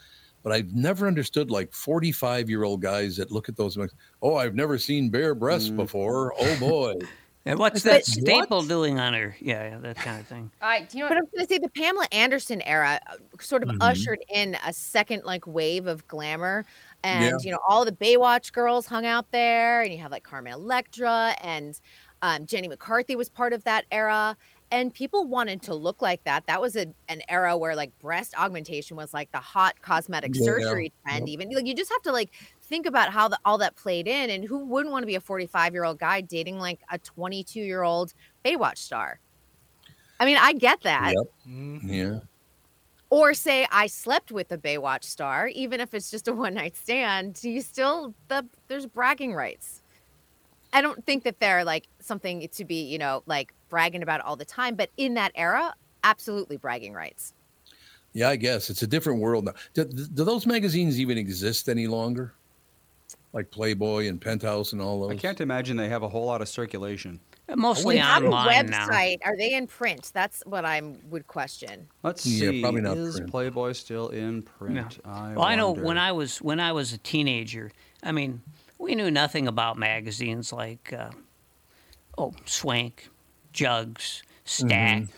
But I've never understood like 45 year old guys that look at those. mag- Oh, I've never seen bare breasts before. Oh boy. And what's But- that staple doing on her? Yeah, yeah, that kind of thing. All right, do you know? But I was going to say the Pamela Anderson era uh, sort of Mhm. ushered in a second like wave of glamour, and Yeah. you know all the Baywatch girls hung out there, and you have like Carmen Electra and um, Jenny McCarthy was part of that era, and people wanted to look like that. That was a, an era where like breast augmentation was like the hot cosmetic Yeah. surgery trend. Yep. Even like you just have to like think about how the, all that played in, and who wouldn't want to be a 45 year old guy dating like a 22 year old Baywatch star? I mean, I get that. Yep. Mm-hmm. Yeah. Or say I slept with a Baywatch star, even if it's just a one night stand. Do you still the there's bragging rights. I don't think that they're like something to be you know like bragging about all the time, but in that era, absolutely bragging rights. Yeah, I guess it's a different world now. Do, do those magazines even exist any longer? Like Playboy and Penthouse and all those? I can't imagine they have a whole lot of circulation. Uh, mostly We have a online now. website. Are they in print? That's what I would question. Let's Yeah, see. probably not Is print. Playboy still in Yeah. print? I well, I know when I was when I was a teenager. I mean, we knew nothing about magazines like uh, oh Swank, Jugs, Stacked.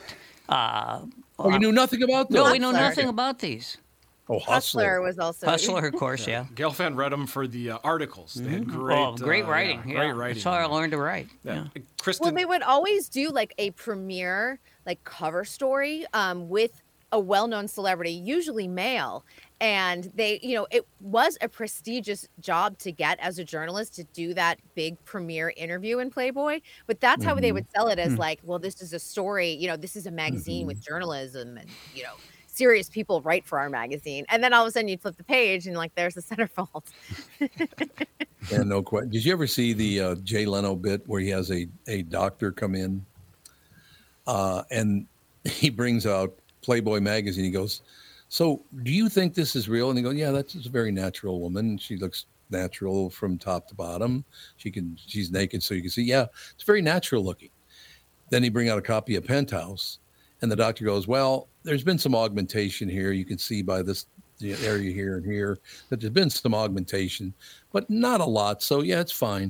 Uh, Oh, you knew nothing about those? No, we know nothing about these. Oh, Hustler was also Hustler, of course, yeah. Gelfand read them for the uh, articles. They had great, oh, great uh, writing. yeah, Yeah, great writing. That's how I learned to write. Yeah. Yeah. Kristyn, Well, they would always do like a premiere, like cover story um, with a well-known celebrity, usually male, and they, you know, it was a prestigious job to get as a journalist to do that big premiere interview in Playboy. But that's how they Mhm. would sell it as Hmm. like, well, this is a story, you know, this is a magazine with journalism, and you know. Serious people write for our magazine, and then all of a sudden you'd flip the page and like there's the centerfold. Yeah, no question. Did you ever see the uh, Jay Leno bit where he has a, a doctor come in uh, and he brings out Playboy magazine? He goes, So do you think this is real? And he goes, Yeah, that's a very natural woman. She looks natural from top to bottom. She can, she's naked, so you can see, yeah, it's very natural looking. Then he bring out a copy of Penthouse, and the doctor goes, "Well, there's been some augmentation here. You can see by this area here and here that there's been some augmentation, but not a lot. So yeah, it's fine."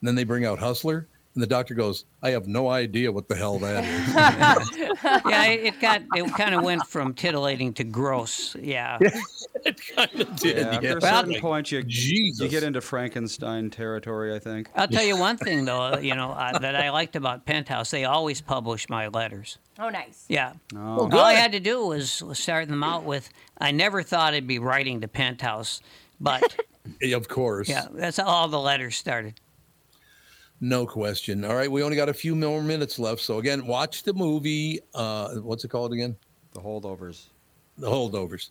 And then they bring out Hustler, and the doctor goes, "I have no idea what the hell that is." yeah, it it got it kind of went from titillating to gross. Yeah. it kind of did. Yeah, after a Well, certain point, you Jesus. you get into Frankenstein territory. I think. I'll tell you one thing though, you know, uh, that I liked about Penthouse. They always publish my letters. Oh, nice. Yeah. Oh. All I had to do was start them out with, I never thought I'd be writing to Penthouse, but of course. yeah, that's how all the letters started. No question. All right, we only got a few more minutes left. So again, watch the movie. Uh, what's it called again? The holdovers. The holdovers.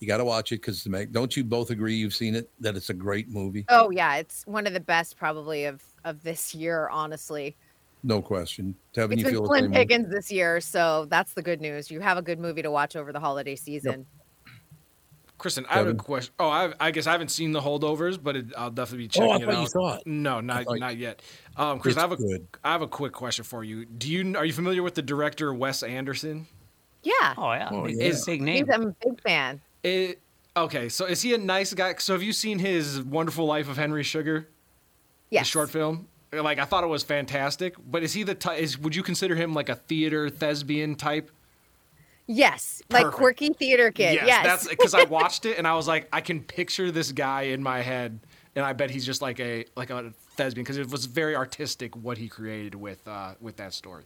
You got to watch it because don't you both agree you've seen it that it's a great movie? Oh yeah, it's one of the best probably of of this year, honestly. No question. Tevin, It's you been feel the slim same way? pickings this year, so that's the good news. You have a good movie to watch over the holiday season. Kristyn, I have a question. Oh, I, I guess I haven't seen the holdovers, but it, I'll definitely be checking Oh, I checking it thought out. you saw it. No, not thought- not yet. Um, Kristyn, I have a good. I have a quick question for you. Do you are you familiar with the director Wes Anderson? Yeah. Oh yeah, Oh, big, yeah. big He's name. I'm a big fan. It, okay, so is he a nice guy? So have you seen his Wonderful Life of Henry Sugar? Yes. The short film. Like I thought it was fantastic, but is he the type? Is would you consider him like a theater thespian type? Yes. Like Perfect. quirky theater kid. Yes. that's because I watched it and I was like, I can picture this guy in my head, and I bet he's just like a like a thespian because it was very artistic what he created with uh, with that story.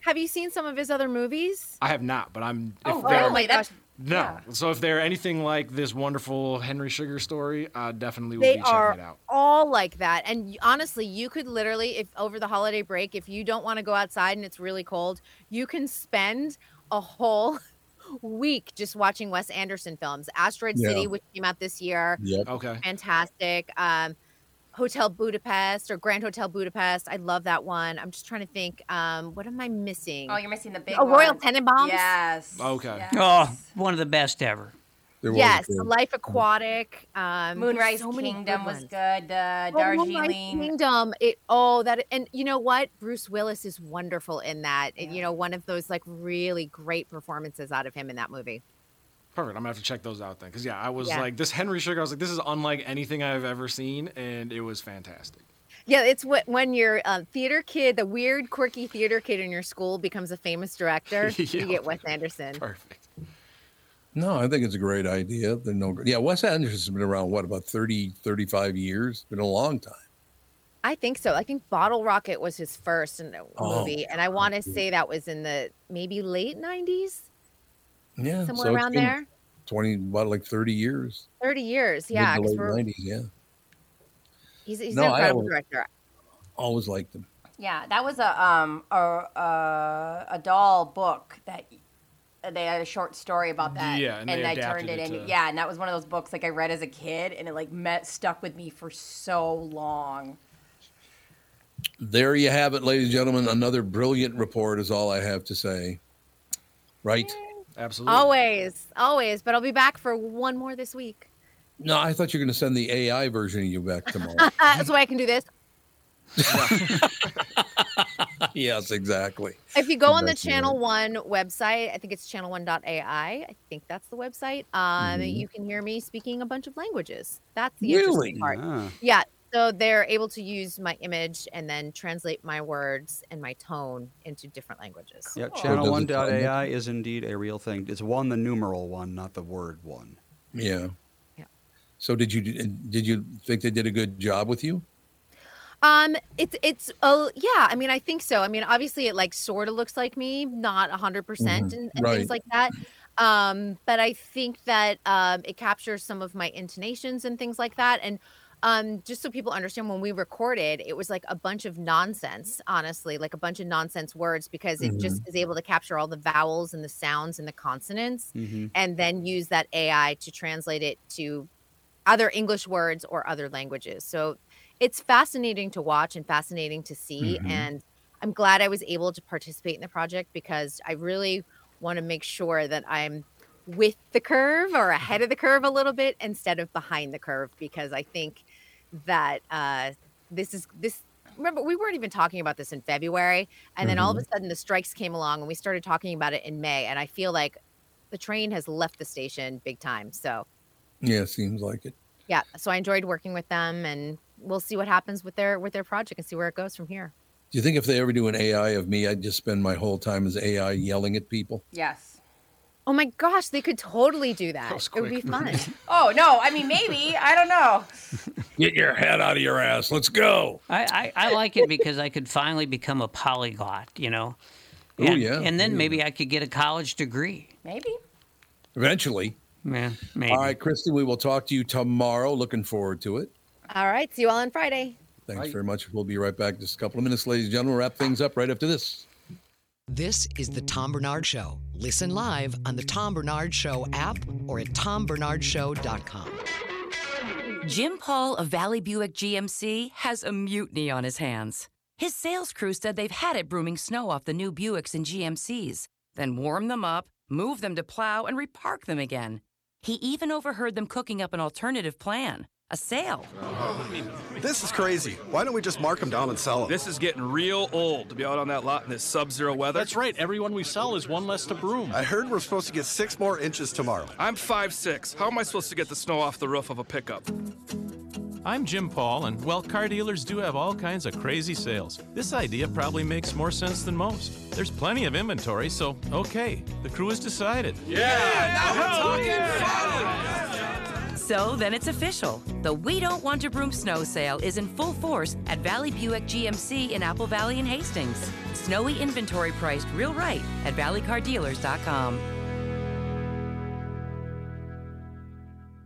have you seen some of his other movies? I have not, but I'm Oh, if they're- really? That's No. So if they're anything like this wonderful Henry Sugar story, I definitely will They be checking it out. all like that. And honestly, you could literally, if over the holiday break, if you don't want to go outside and it's really cold, you can spend a whole week just watching Wes Anderson films. Asteroid Yeah. City, which came out this year. Yep. Okay. Fantastic. Um, Hotel Budapest or Grand Hotel Budapest. I love that one. I'm just trying to think. Um, what am I missing? Oh, you're missing the big Oh, Royal one. Tenenbaums? Yes. Okay. Yes. Oh, one of the best ever. There Yes, a- Life Aquatic. Um, Moonrise so Kingdom was ones. good. Uh, Oh, Moonrise Darjeeling. Kingdom. It oh that and you know what? Bruce Willis is wonderful in that. And, You know, one of those like really great performances out of him in that movie. Perfect. I'm gonna have to check those out then, because yeah, I was Yeah. like this Henry Sugar. I was like, this is unlike anything I've ever seen, and it was fantastic. Yeah, it's what when your uh, theater kid, the weird, quirky theater kid in your school becomes a famous director. Yeah. You get Wes Anderson. Perfect. No, I think it's a great idea. They're no, yeah, Wes Anderson's been around, what, about 30, 35 years? Been a long time. I think so. I think Bottle Rocket was his first in- Oh, movie, and I want to say that was in the maybe late '90s, Yeah. somewhere so around there. 20, about like 30 years. 30 years. Yeah, to 'cause late 90s, yeah. he's, he's No, an I incredible always- director. Always liked him. Yeah, that was a um a a, a Dahl book that they had a short story about that. Yeah, and they I adapted turned it, it into to- yeah, and that was one of those books like I read as a kid, and it like met stuck with me for so long. There you have it, ladies and gentlemen. Another brilliant report is all I have to say. Right? Absolutely. Always, always. But I'll be back for one more this week. No, I thought you were going to send the AI version of you back tomorrow. That's why I can do this. yes, exactly. If you go on the Exactly Channel One website, I think it's channel1.ai. I think that's the website. Um, Mhm. you can hear me speaking a bunch of languages. That's the Really? interesting part. Ah. Yeah. So they're able to use my image and then translate my words and my tone into different languages. Yeah, does it channel1.ai is indeed a real thing. It's one, the numeral one, not the word one. Yeah. Yeah. So did you did you think they did a good job with you? Um, it's it's oh yeah. I mean, I think so. I mean, obviously, it like sort of looks like me, not a hundred percent, Mhm. and, and Right. things like that. Um, but I think that um, it captures some of my intonations and things like that. And um, just so people understand, when we recorded, it was like a bunch of nonsense. Honestly, like a bunch of nonsense words because it just is able to capture all the vowels and the sounds and the consonants, Mm-hmm. and then use that AI to translate it to other English words or other languages. So it's fascinating to watch and fascinating to see. Mhm. And I'm glad I was able to participate in the project because I really want to make sure that I'm with the curve or ahead of the curve a little bit instead of behind the curve because I think that uh, this is this. Remember, we weren't even talking about this in February, and then all of a sudden the strikes came along, and we started talking about it in May. And I feel like the train has left the station big time. So Yeah, seems like it. yeah so i enjoyed working with them and we'll see what happens with their with their project and see where it goes from here Do you think if they ever do an AI of me, I'd just spend my whole time as AI yelling at people? Yes. oh my gosh they could totally do that, was it would be fun Oh no, I mean maybe I don't know. Get your head out of your ass. Let's go. I, I, I like it because I could finally become a polyglot, you know. Ooh, And, yeah. and then Ooh. maybe I could get a college degree. Maybe. Eventually. Yeah, maybe. All right, Christy, we will talk to you tomorrow. Looking forward to it. All right see you all on friday Thanks very much. We'll be right back in just a couple of minutes, ladies and gentlemen. We'll wrap things up right after this. This is the Tom Barnard Show. Listen live on the Tom Barnard Show app or at tombarnardshow.com. Jim Paul of Valley Buick GMC has a mutiny on his hands. His sales crew said they've had it brooming snow off the new Buicks and GMCs, then warm them up, move them to plow, and repark them again. He even overheard them cooking up an alternative plan a sale. This is crazy. Why don't we just mark them down and sell them? This is getting real old to be out on that lot in this sub-zero weather. That's right. Everyone we sell is one less to broom. I heard we're supposed to get six more inches tomorrow. I'm 5'6". How am I supposed to get the snow off the roof of a pickup? I'm Jim Paul, and well, car dealers do have all kinds of crazy sales. This idea probably makes more sense than most. There's plenty of inventory, so okay, the crew has decided. So then it's official. The We Don't Want to Broom snow sale is in full force at Valley Buick GMC in Apple Valley and Hastings. Snowy inventory priced real right at valleycardealers.com.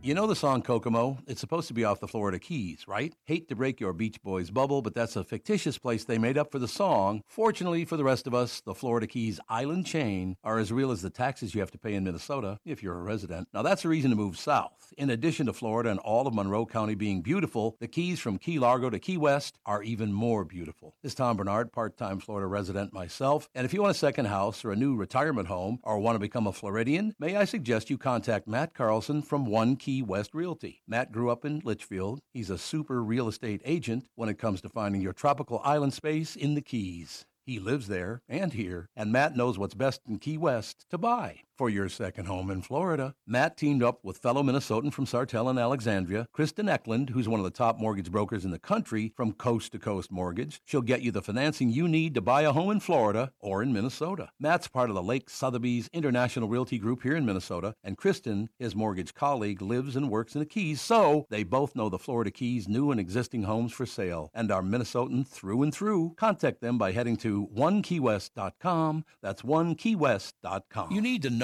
You know the song Kokomo? It's supposed to be off the Florida Keys, right? Hate to break your Beach Boys bubble, but that's a fictitious place they made up for the song. Fortunately for the rest of us, the Florida Keys island chain are as real as the taxes you have to pay in Minnesota if you're a resident. Now that's a reason to move south. In addition to Florida and all of Monroe County being beautiful, the Keys from Key Largo to Key West are even more beautiful. This is Tom Barnard, part-time Florida resident myself, and if you want a second house or a new retirement home or want to become a Floridian, may I suggest you contact Matt Carlson from One Key West Realty. Matt grew up in Litchfield. He's a super real estate agent when it comes to finding your tropical island space in the Keys. He lives there and here, and Matt knows what's best in Key West to buy for your second home in Florida. Matt teamed up with fellow Minnesotan from Sartell and Alexandria, Kristen Eklund, who's one of the top mortgage brokers in the country from Coast to Coast Mortgage. She'll get you the financing you need to buy a home in Florida or in Minnesota. Matt's part of the Lake Sotheby's International Realty Group here in Minnesota, and Kristen, his mortgage colleague, lives and works in the Keys, so they both know the Florida Keys new and existing homes for sale and are Minnesotan through and through. Contact them by heading to onekeywest.com. That's onekeywest.com. You need to know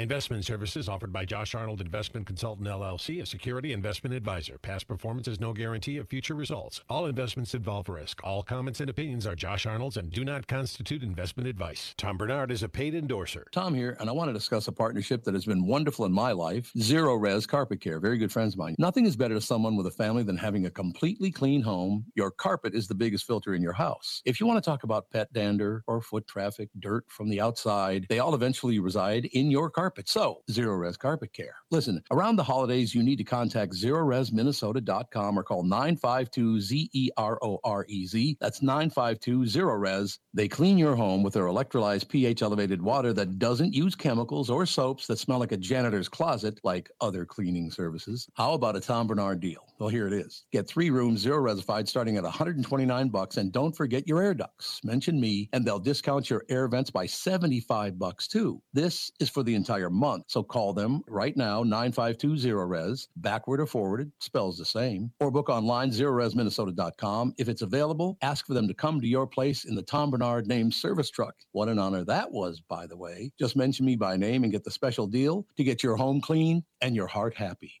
Investment services offered by Josh Arnold Investment Consultant LLC, a security investment advisor. Past performance is no guarantee of future results. All investments involve risk. All comments and opinions are Josh Arnold's and do not constitute investment advice. Tom Barnard is a paid endorser. Tom here, and I want to discuss a partnership that has been wonderful in my life Zerorez Carpet Care. Very good friends of mine. Nothing is better to someone with a family than having a completely clean home. Your carpet is the biggest filter in your house. If you want to talk about pet dander or foot traffic, dirt from the outside, they all eventually reside in your carpet. So, Zerorez Carpet Care. Listen, around the holidays, you need to contact ZerorezMinnesota.com or call 952 Z E R O R E Z. That's 952 Zerorez. They clean your home with their electrolyzed pH elevated water that doesn't use chemicals or soaps that smell like a janitor's closet like other cleaning services. How about a Tom Barnard deal? Well, here it is. Get three rooms, zero resified, starting at 129 bucks, and don't forget your air ducts. Mention me, and they'll discount your air vents by 75 bucks too. This is for the entire month, so call them right now, 9520 res, backward or forwarded, spells the same, or book online, zerorezminnesota.com. If it's available, ask for them to come to your place in the Tom Barnard named service truck. What an honor that was, by the way. Just mention me by name and get the special deal to get your home clean and your heart happy.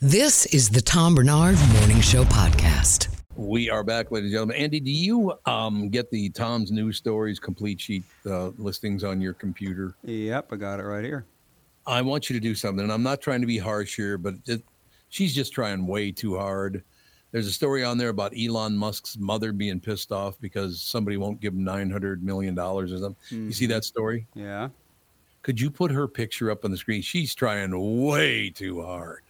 This is the Tom Barnard Morning Show podcast. We are back, ladies and gentlemen. Andy, do you um, get the Tom's News Stories complete sheet uh, listings on your computer? Yep, I got it right here. I want you to do something. And I'm not trying to be harsh here, but it, she's just trying way too hard. There's a story on there about Elon Musk's mother being pissed off because somebody won't give him $900 million or something. You see Mhm. that story? Yeah. Could you put her picture up on the screen? She's trying way too hard.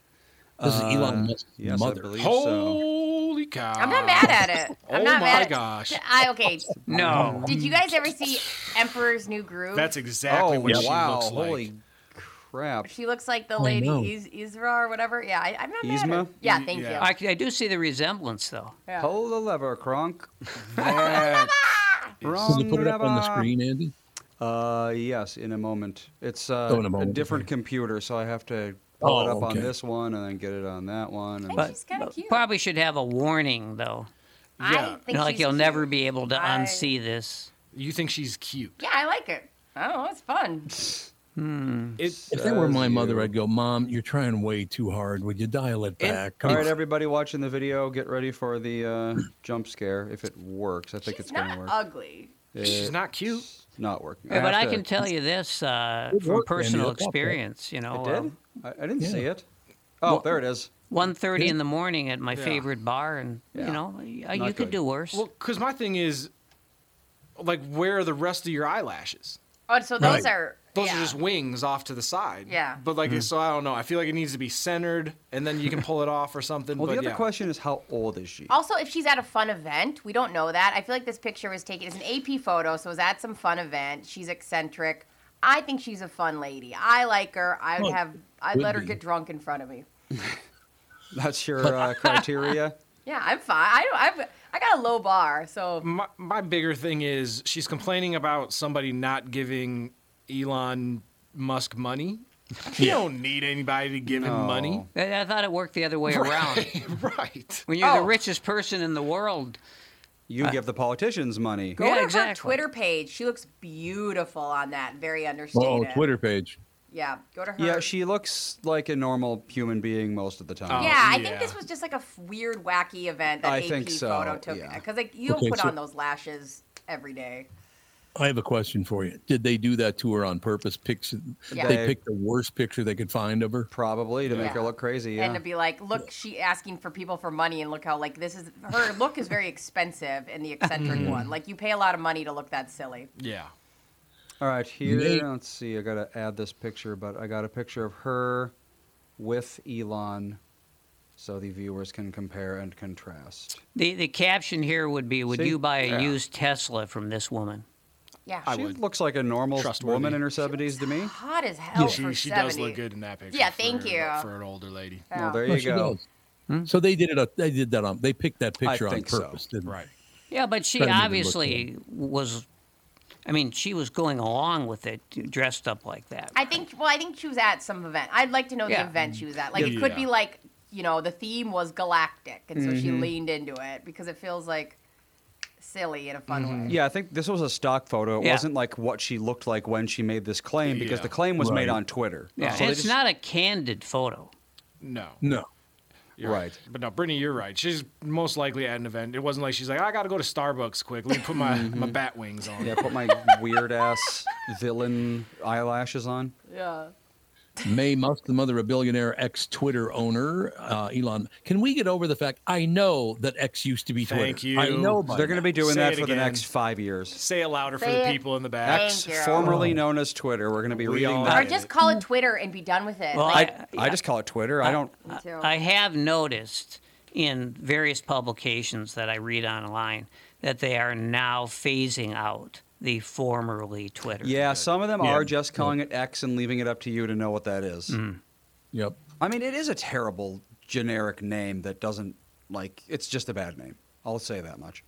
This is Uh, Elon Musk's yes, I mother. believe Holy cow. I'm not mad at it. I'm Oh not my mad at- gosh. I okay. No. Did you guys ever see Emperor's New Groove? That's exactly oh, what she wow. looks like. Holy crap. She looks like the Oh, lady no. Is- Isra or whatever. Yeah, I, I'm not mad at Yzma? her. Yeah, thank you. I, I do see the resemblance, though. Yeah. Pull the lever, Kronk. Can you put it up on the screen, Andy? Uh, yes, in a moment. It's uh, Oh, in a a, moment, different computer, so I have to pull it Oh, up on this one and then get it on that one. And But, but probably should have a warning, though. I Yeah. think You know, like you'll cute. never be able to I- unsee this. You think she's cute? Yeah, I like it. Oh, don't. It's fun. Hmm. if that were my mother, I'd go, Mom, you're trying way too hard. Would you dial it back? All right, everybody watching the video, get ready for the uh, jump scare if it works. I think it's going to work. ugly. She's not cute. Not working. Yeah, but I have can tell you this uh, from personal Look up, right? experience. You know, It did? um, I, I didn't see it. Oh, there it is. One thirty Yeah. in the morning at my Yeah. favorite bar, and Yeah. you know, y- you could good. do worse. Well, because my thing is, like, where are the rest of your eyelashes? Oh, so those are Those yeah. are just wings off to the side. Yeah. But like, Mhm. so I don't know. I feel like it needs to be centered, and then you can pull it off or something. Well, but the other yeah. question is how old is she? Also, if she's at a fun event, we don't know that. I feel like this picture was taken. It's an AP photo, so it was at some fun event. She's eccentric. I think she's a fun lady. I like her. I would Well, have. I'd let her be. get drunk in front of me. That's your uh, criteria. Yeah, I'm fine. I don't. I've, I got a low bar, so My, my bigger thing is she's complaining about somebody not giving Elon Musk money. You don't need anybody to give him money. I, I thought it worked the other way around. right. When you're Oh. the richest person in the world, You Uh, give the politicians money. go to her Twitter page. She looks beautiful on that. Very understated. Oh, Twitter page. Yeah, go to her. Yeah, she looks like a normal human being most of the time. yeah, I think this was just like a f- weird, wacky event that I AP think so, photo took. yeah. Because like you don't Okay, put so- on those lashes every day. I have a question for you. Did they do that to her on purpose? Picks Yeah. they They- picked the worst picture they could find of her. Probably to make Yeah. her look crazy. yeah. And to be like, look, she asking for people for money, and look how like this is her look is very expensive in the eccentric Mhm. one. Like you pay a lot of money to look that silly. Yeah. All right, here. They- Let's see. I gotta add this picture, but I got a picture of her with Elon, so the viewers can compare and contrast. the the caption here would be, "Would See? you buy a Yeah. used Tesla from this woman?" Yeah, she looks like a normal woman in her seventies to me. hot as hell she for she does look good in that picture. Yeah, for- thank you. For an older lady. Well, there you she go. does. So they did it. They did that on. They picked that I picture on think so. purpose, didn't right. Yeah, but she Trying to make it look obviously was. I mean, she was going along with it, dressed up like that. I think. Well, I think she was at some event. I'd like to know Yeah. the event she was at. Like Yeah. it could be like you know the theme was galactic, and so she Mhm. leaned into it because it feels like silly in a fun mm-hmm. way. Yeah, I think this was a stock photo. It Yeah. wasn't like what she looked like when she made this claim because Yeah. the claim was made on Twitter. Yeah, So it's just- not a candid photo. No. No. You're Right. But no, Brittany, you're right. She's most likely at an event. It wasn't like she's like, I got to go to Starbucks quick. Let me put my, mm-hmm. my bat wings on. Yeah, put my weird ass villain eyelashes on. Yeah. Maye Musk, the mother of billionaire ex Twitter owner uh, Elon. Can we get over the fact? I know that X used to be Twitter. Thank you. I know. by They're going to be doing Say that it for the next five years. Say it louder for Say the people in the back. X, formerly known as Twitter. We're going to be We reading that. Or just call it Twitter and be done with it. Well, Like, I, I just call it Twitter. I don't. I have noticed in various publications that I read online that they are now phasing out the formerly Twitter. Yeah, some of them Yeah. are just calling it X and leaving it up to you to know what that is. Mm. Yep. I mean, it is a terrible generic name that doesn't like. It's just a bad name. I'll say that much.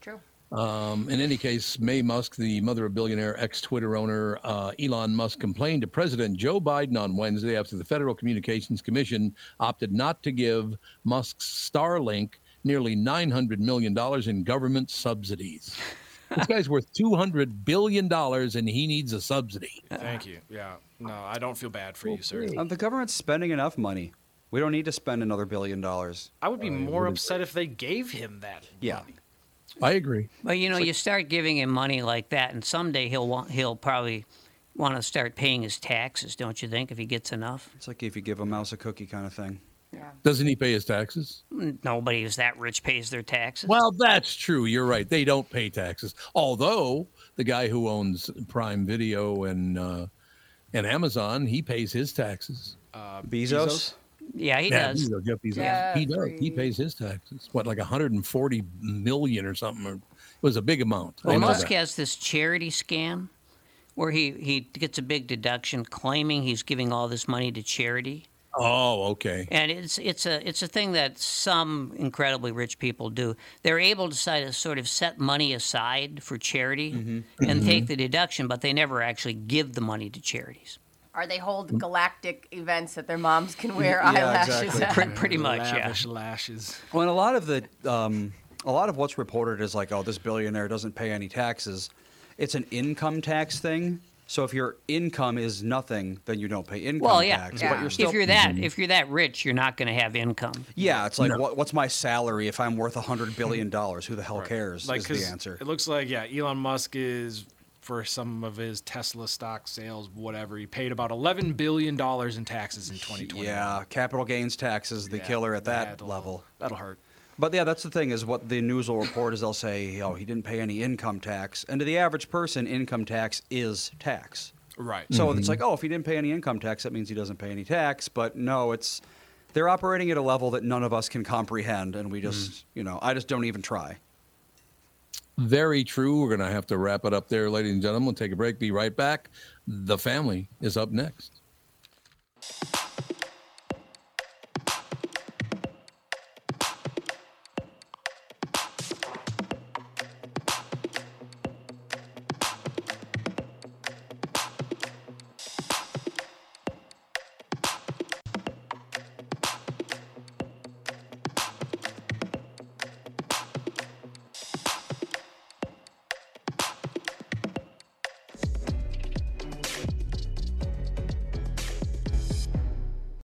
True. Um, in any case, Maye Musk, the mother of billionaire ex Twitter owner uh, Elon Musk, complained to President Joe Biden on Wednesday after the Federal Communications Commission opted not to give Musk's Starlink nearly $900 million in government subsidies. this guy's worth $200 billion and he needs a subsidy. Thank you. Yeah. No, I don't feel bad for you, sir. Um, the government's spending enough money. We don't need to spend another billion dollars. I would be more upset if they gave him that. Yeah. I agree. But you know, you start giving him money like that, and someday he'll want, he'll probably want to start paying his taxes, don't you think? If he gets enough. It's like if you give a mouse a cookie kind of thing. Doesn't he pay his taxes? Nobody who's that rich pays their taxes. Well, that's true. You're right. They don't pay taxes. Although the guy who owns Prime Video and uh, and Amazon, he pays his taxes. Uh, Bezos? Yeah, he Yeah, does. Bezos, Jeff Bezos. He does. He pays his taxes. What, like 140 million or something? It was a big amount. I Well, Musk that. has this charity scam where he, he gets a big deduction claiming he's giving all this money to charity. Oh, okay. And it's it's a it's a thing that some incredibly rich people do. They're able to sort of, sort of set money aside for charity Mm-hmm. and Mhm. take the deduction, but they never actually give the money to charities. Or they hold galactic events that their moms can wear Yeah, eyelashes exactly. at. Pre- pretty much, yeah. Lavish lashes. Well, and a lot of the, um, a lot of what's reported is like, oh, this billionaire doesn't pay any taxes. It's an income tax thing. So if your income is nothing, then you don't pay income Well, yeah. tax. But you're still, if you're that Mm-hmm. if you're that rich, you're not going to have income. yeah, it's like what, what's my salary if I'm worth a hundred billion dollars? Who the hell cares? Like, is 'cause the answer. It looks like yeah, Elon Musk is for some of his Tesla stock sales, whatever. He paid about eleven billion dollars in taxes in 2020. Yeah, capital gains tax is the Yeah, killer at that level. That'll hurt. But yeah, that's the thing is what the news will report is they'll say, oh, he didn't pay any income tax. And to the average person, income tax is tax. Right. So Mm-hmm. it's like, oh, if he didn't pay any income tax, that means he doesn't pay any tax. But no, it's they're operating at a level that none of us can comprehend, and we just, Mm. you know, I just don't even try. Very true. We're going to have to wrap it up there, ladies and gentlemen. We'll take a break. Be right back. The family is up next.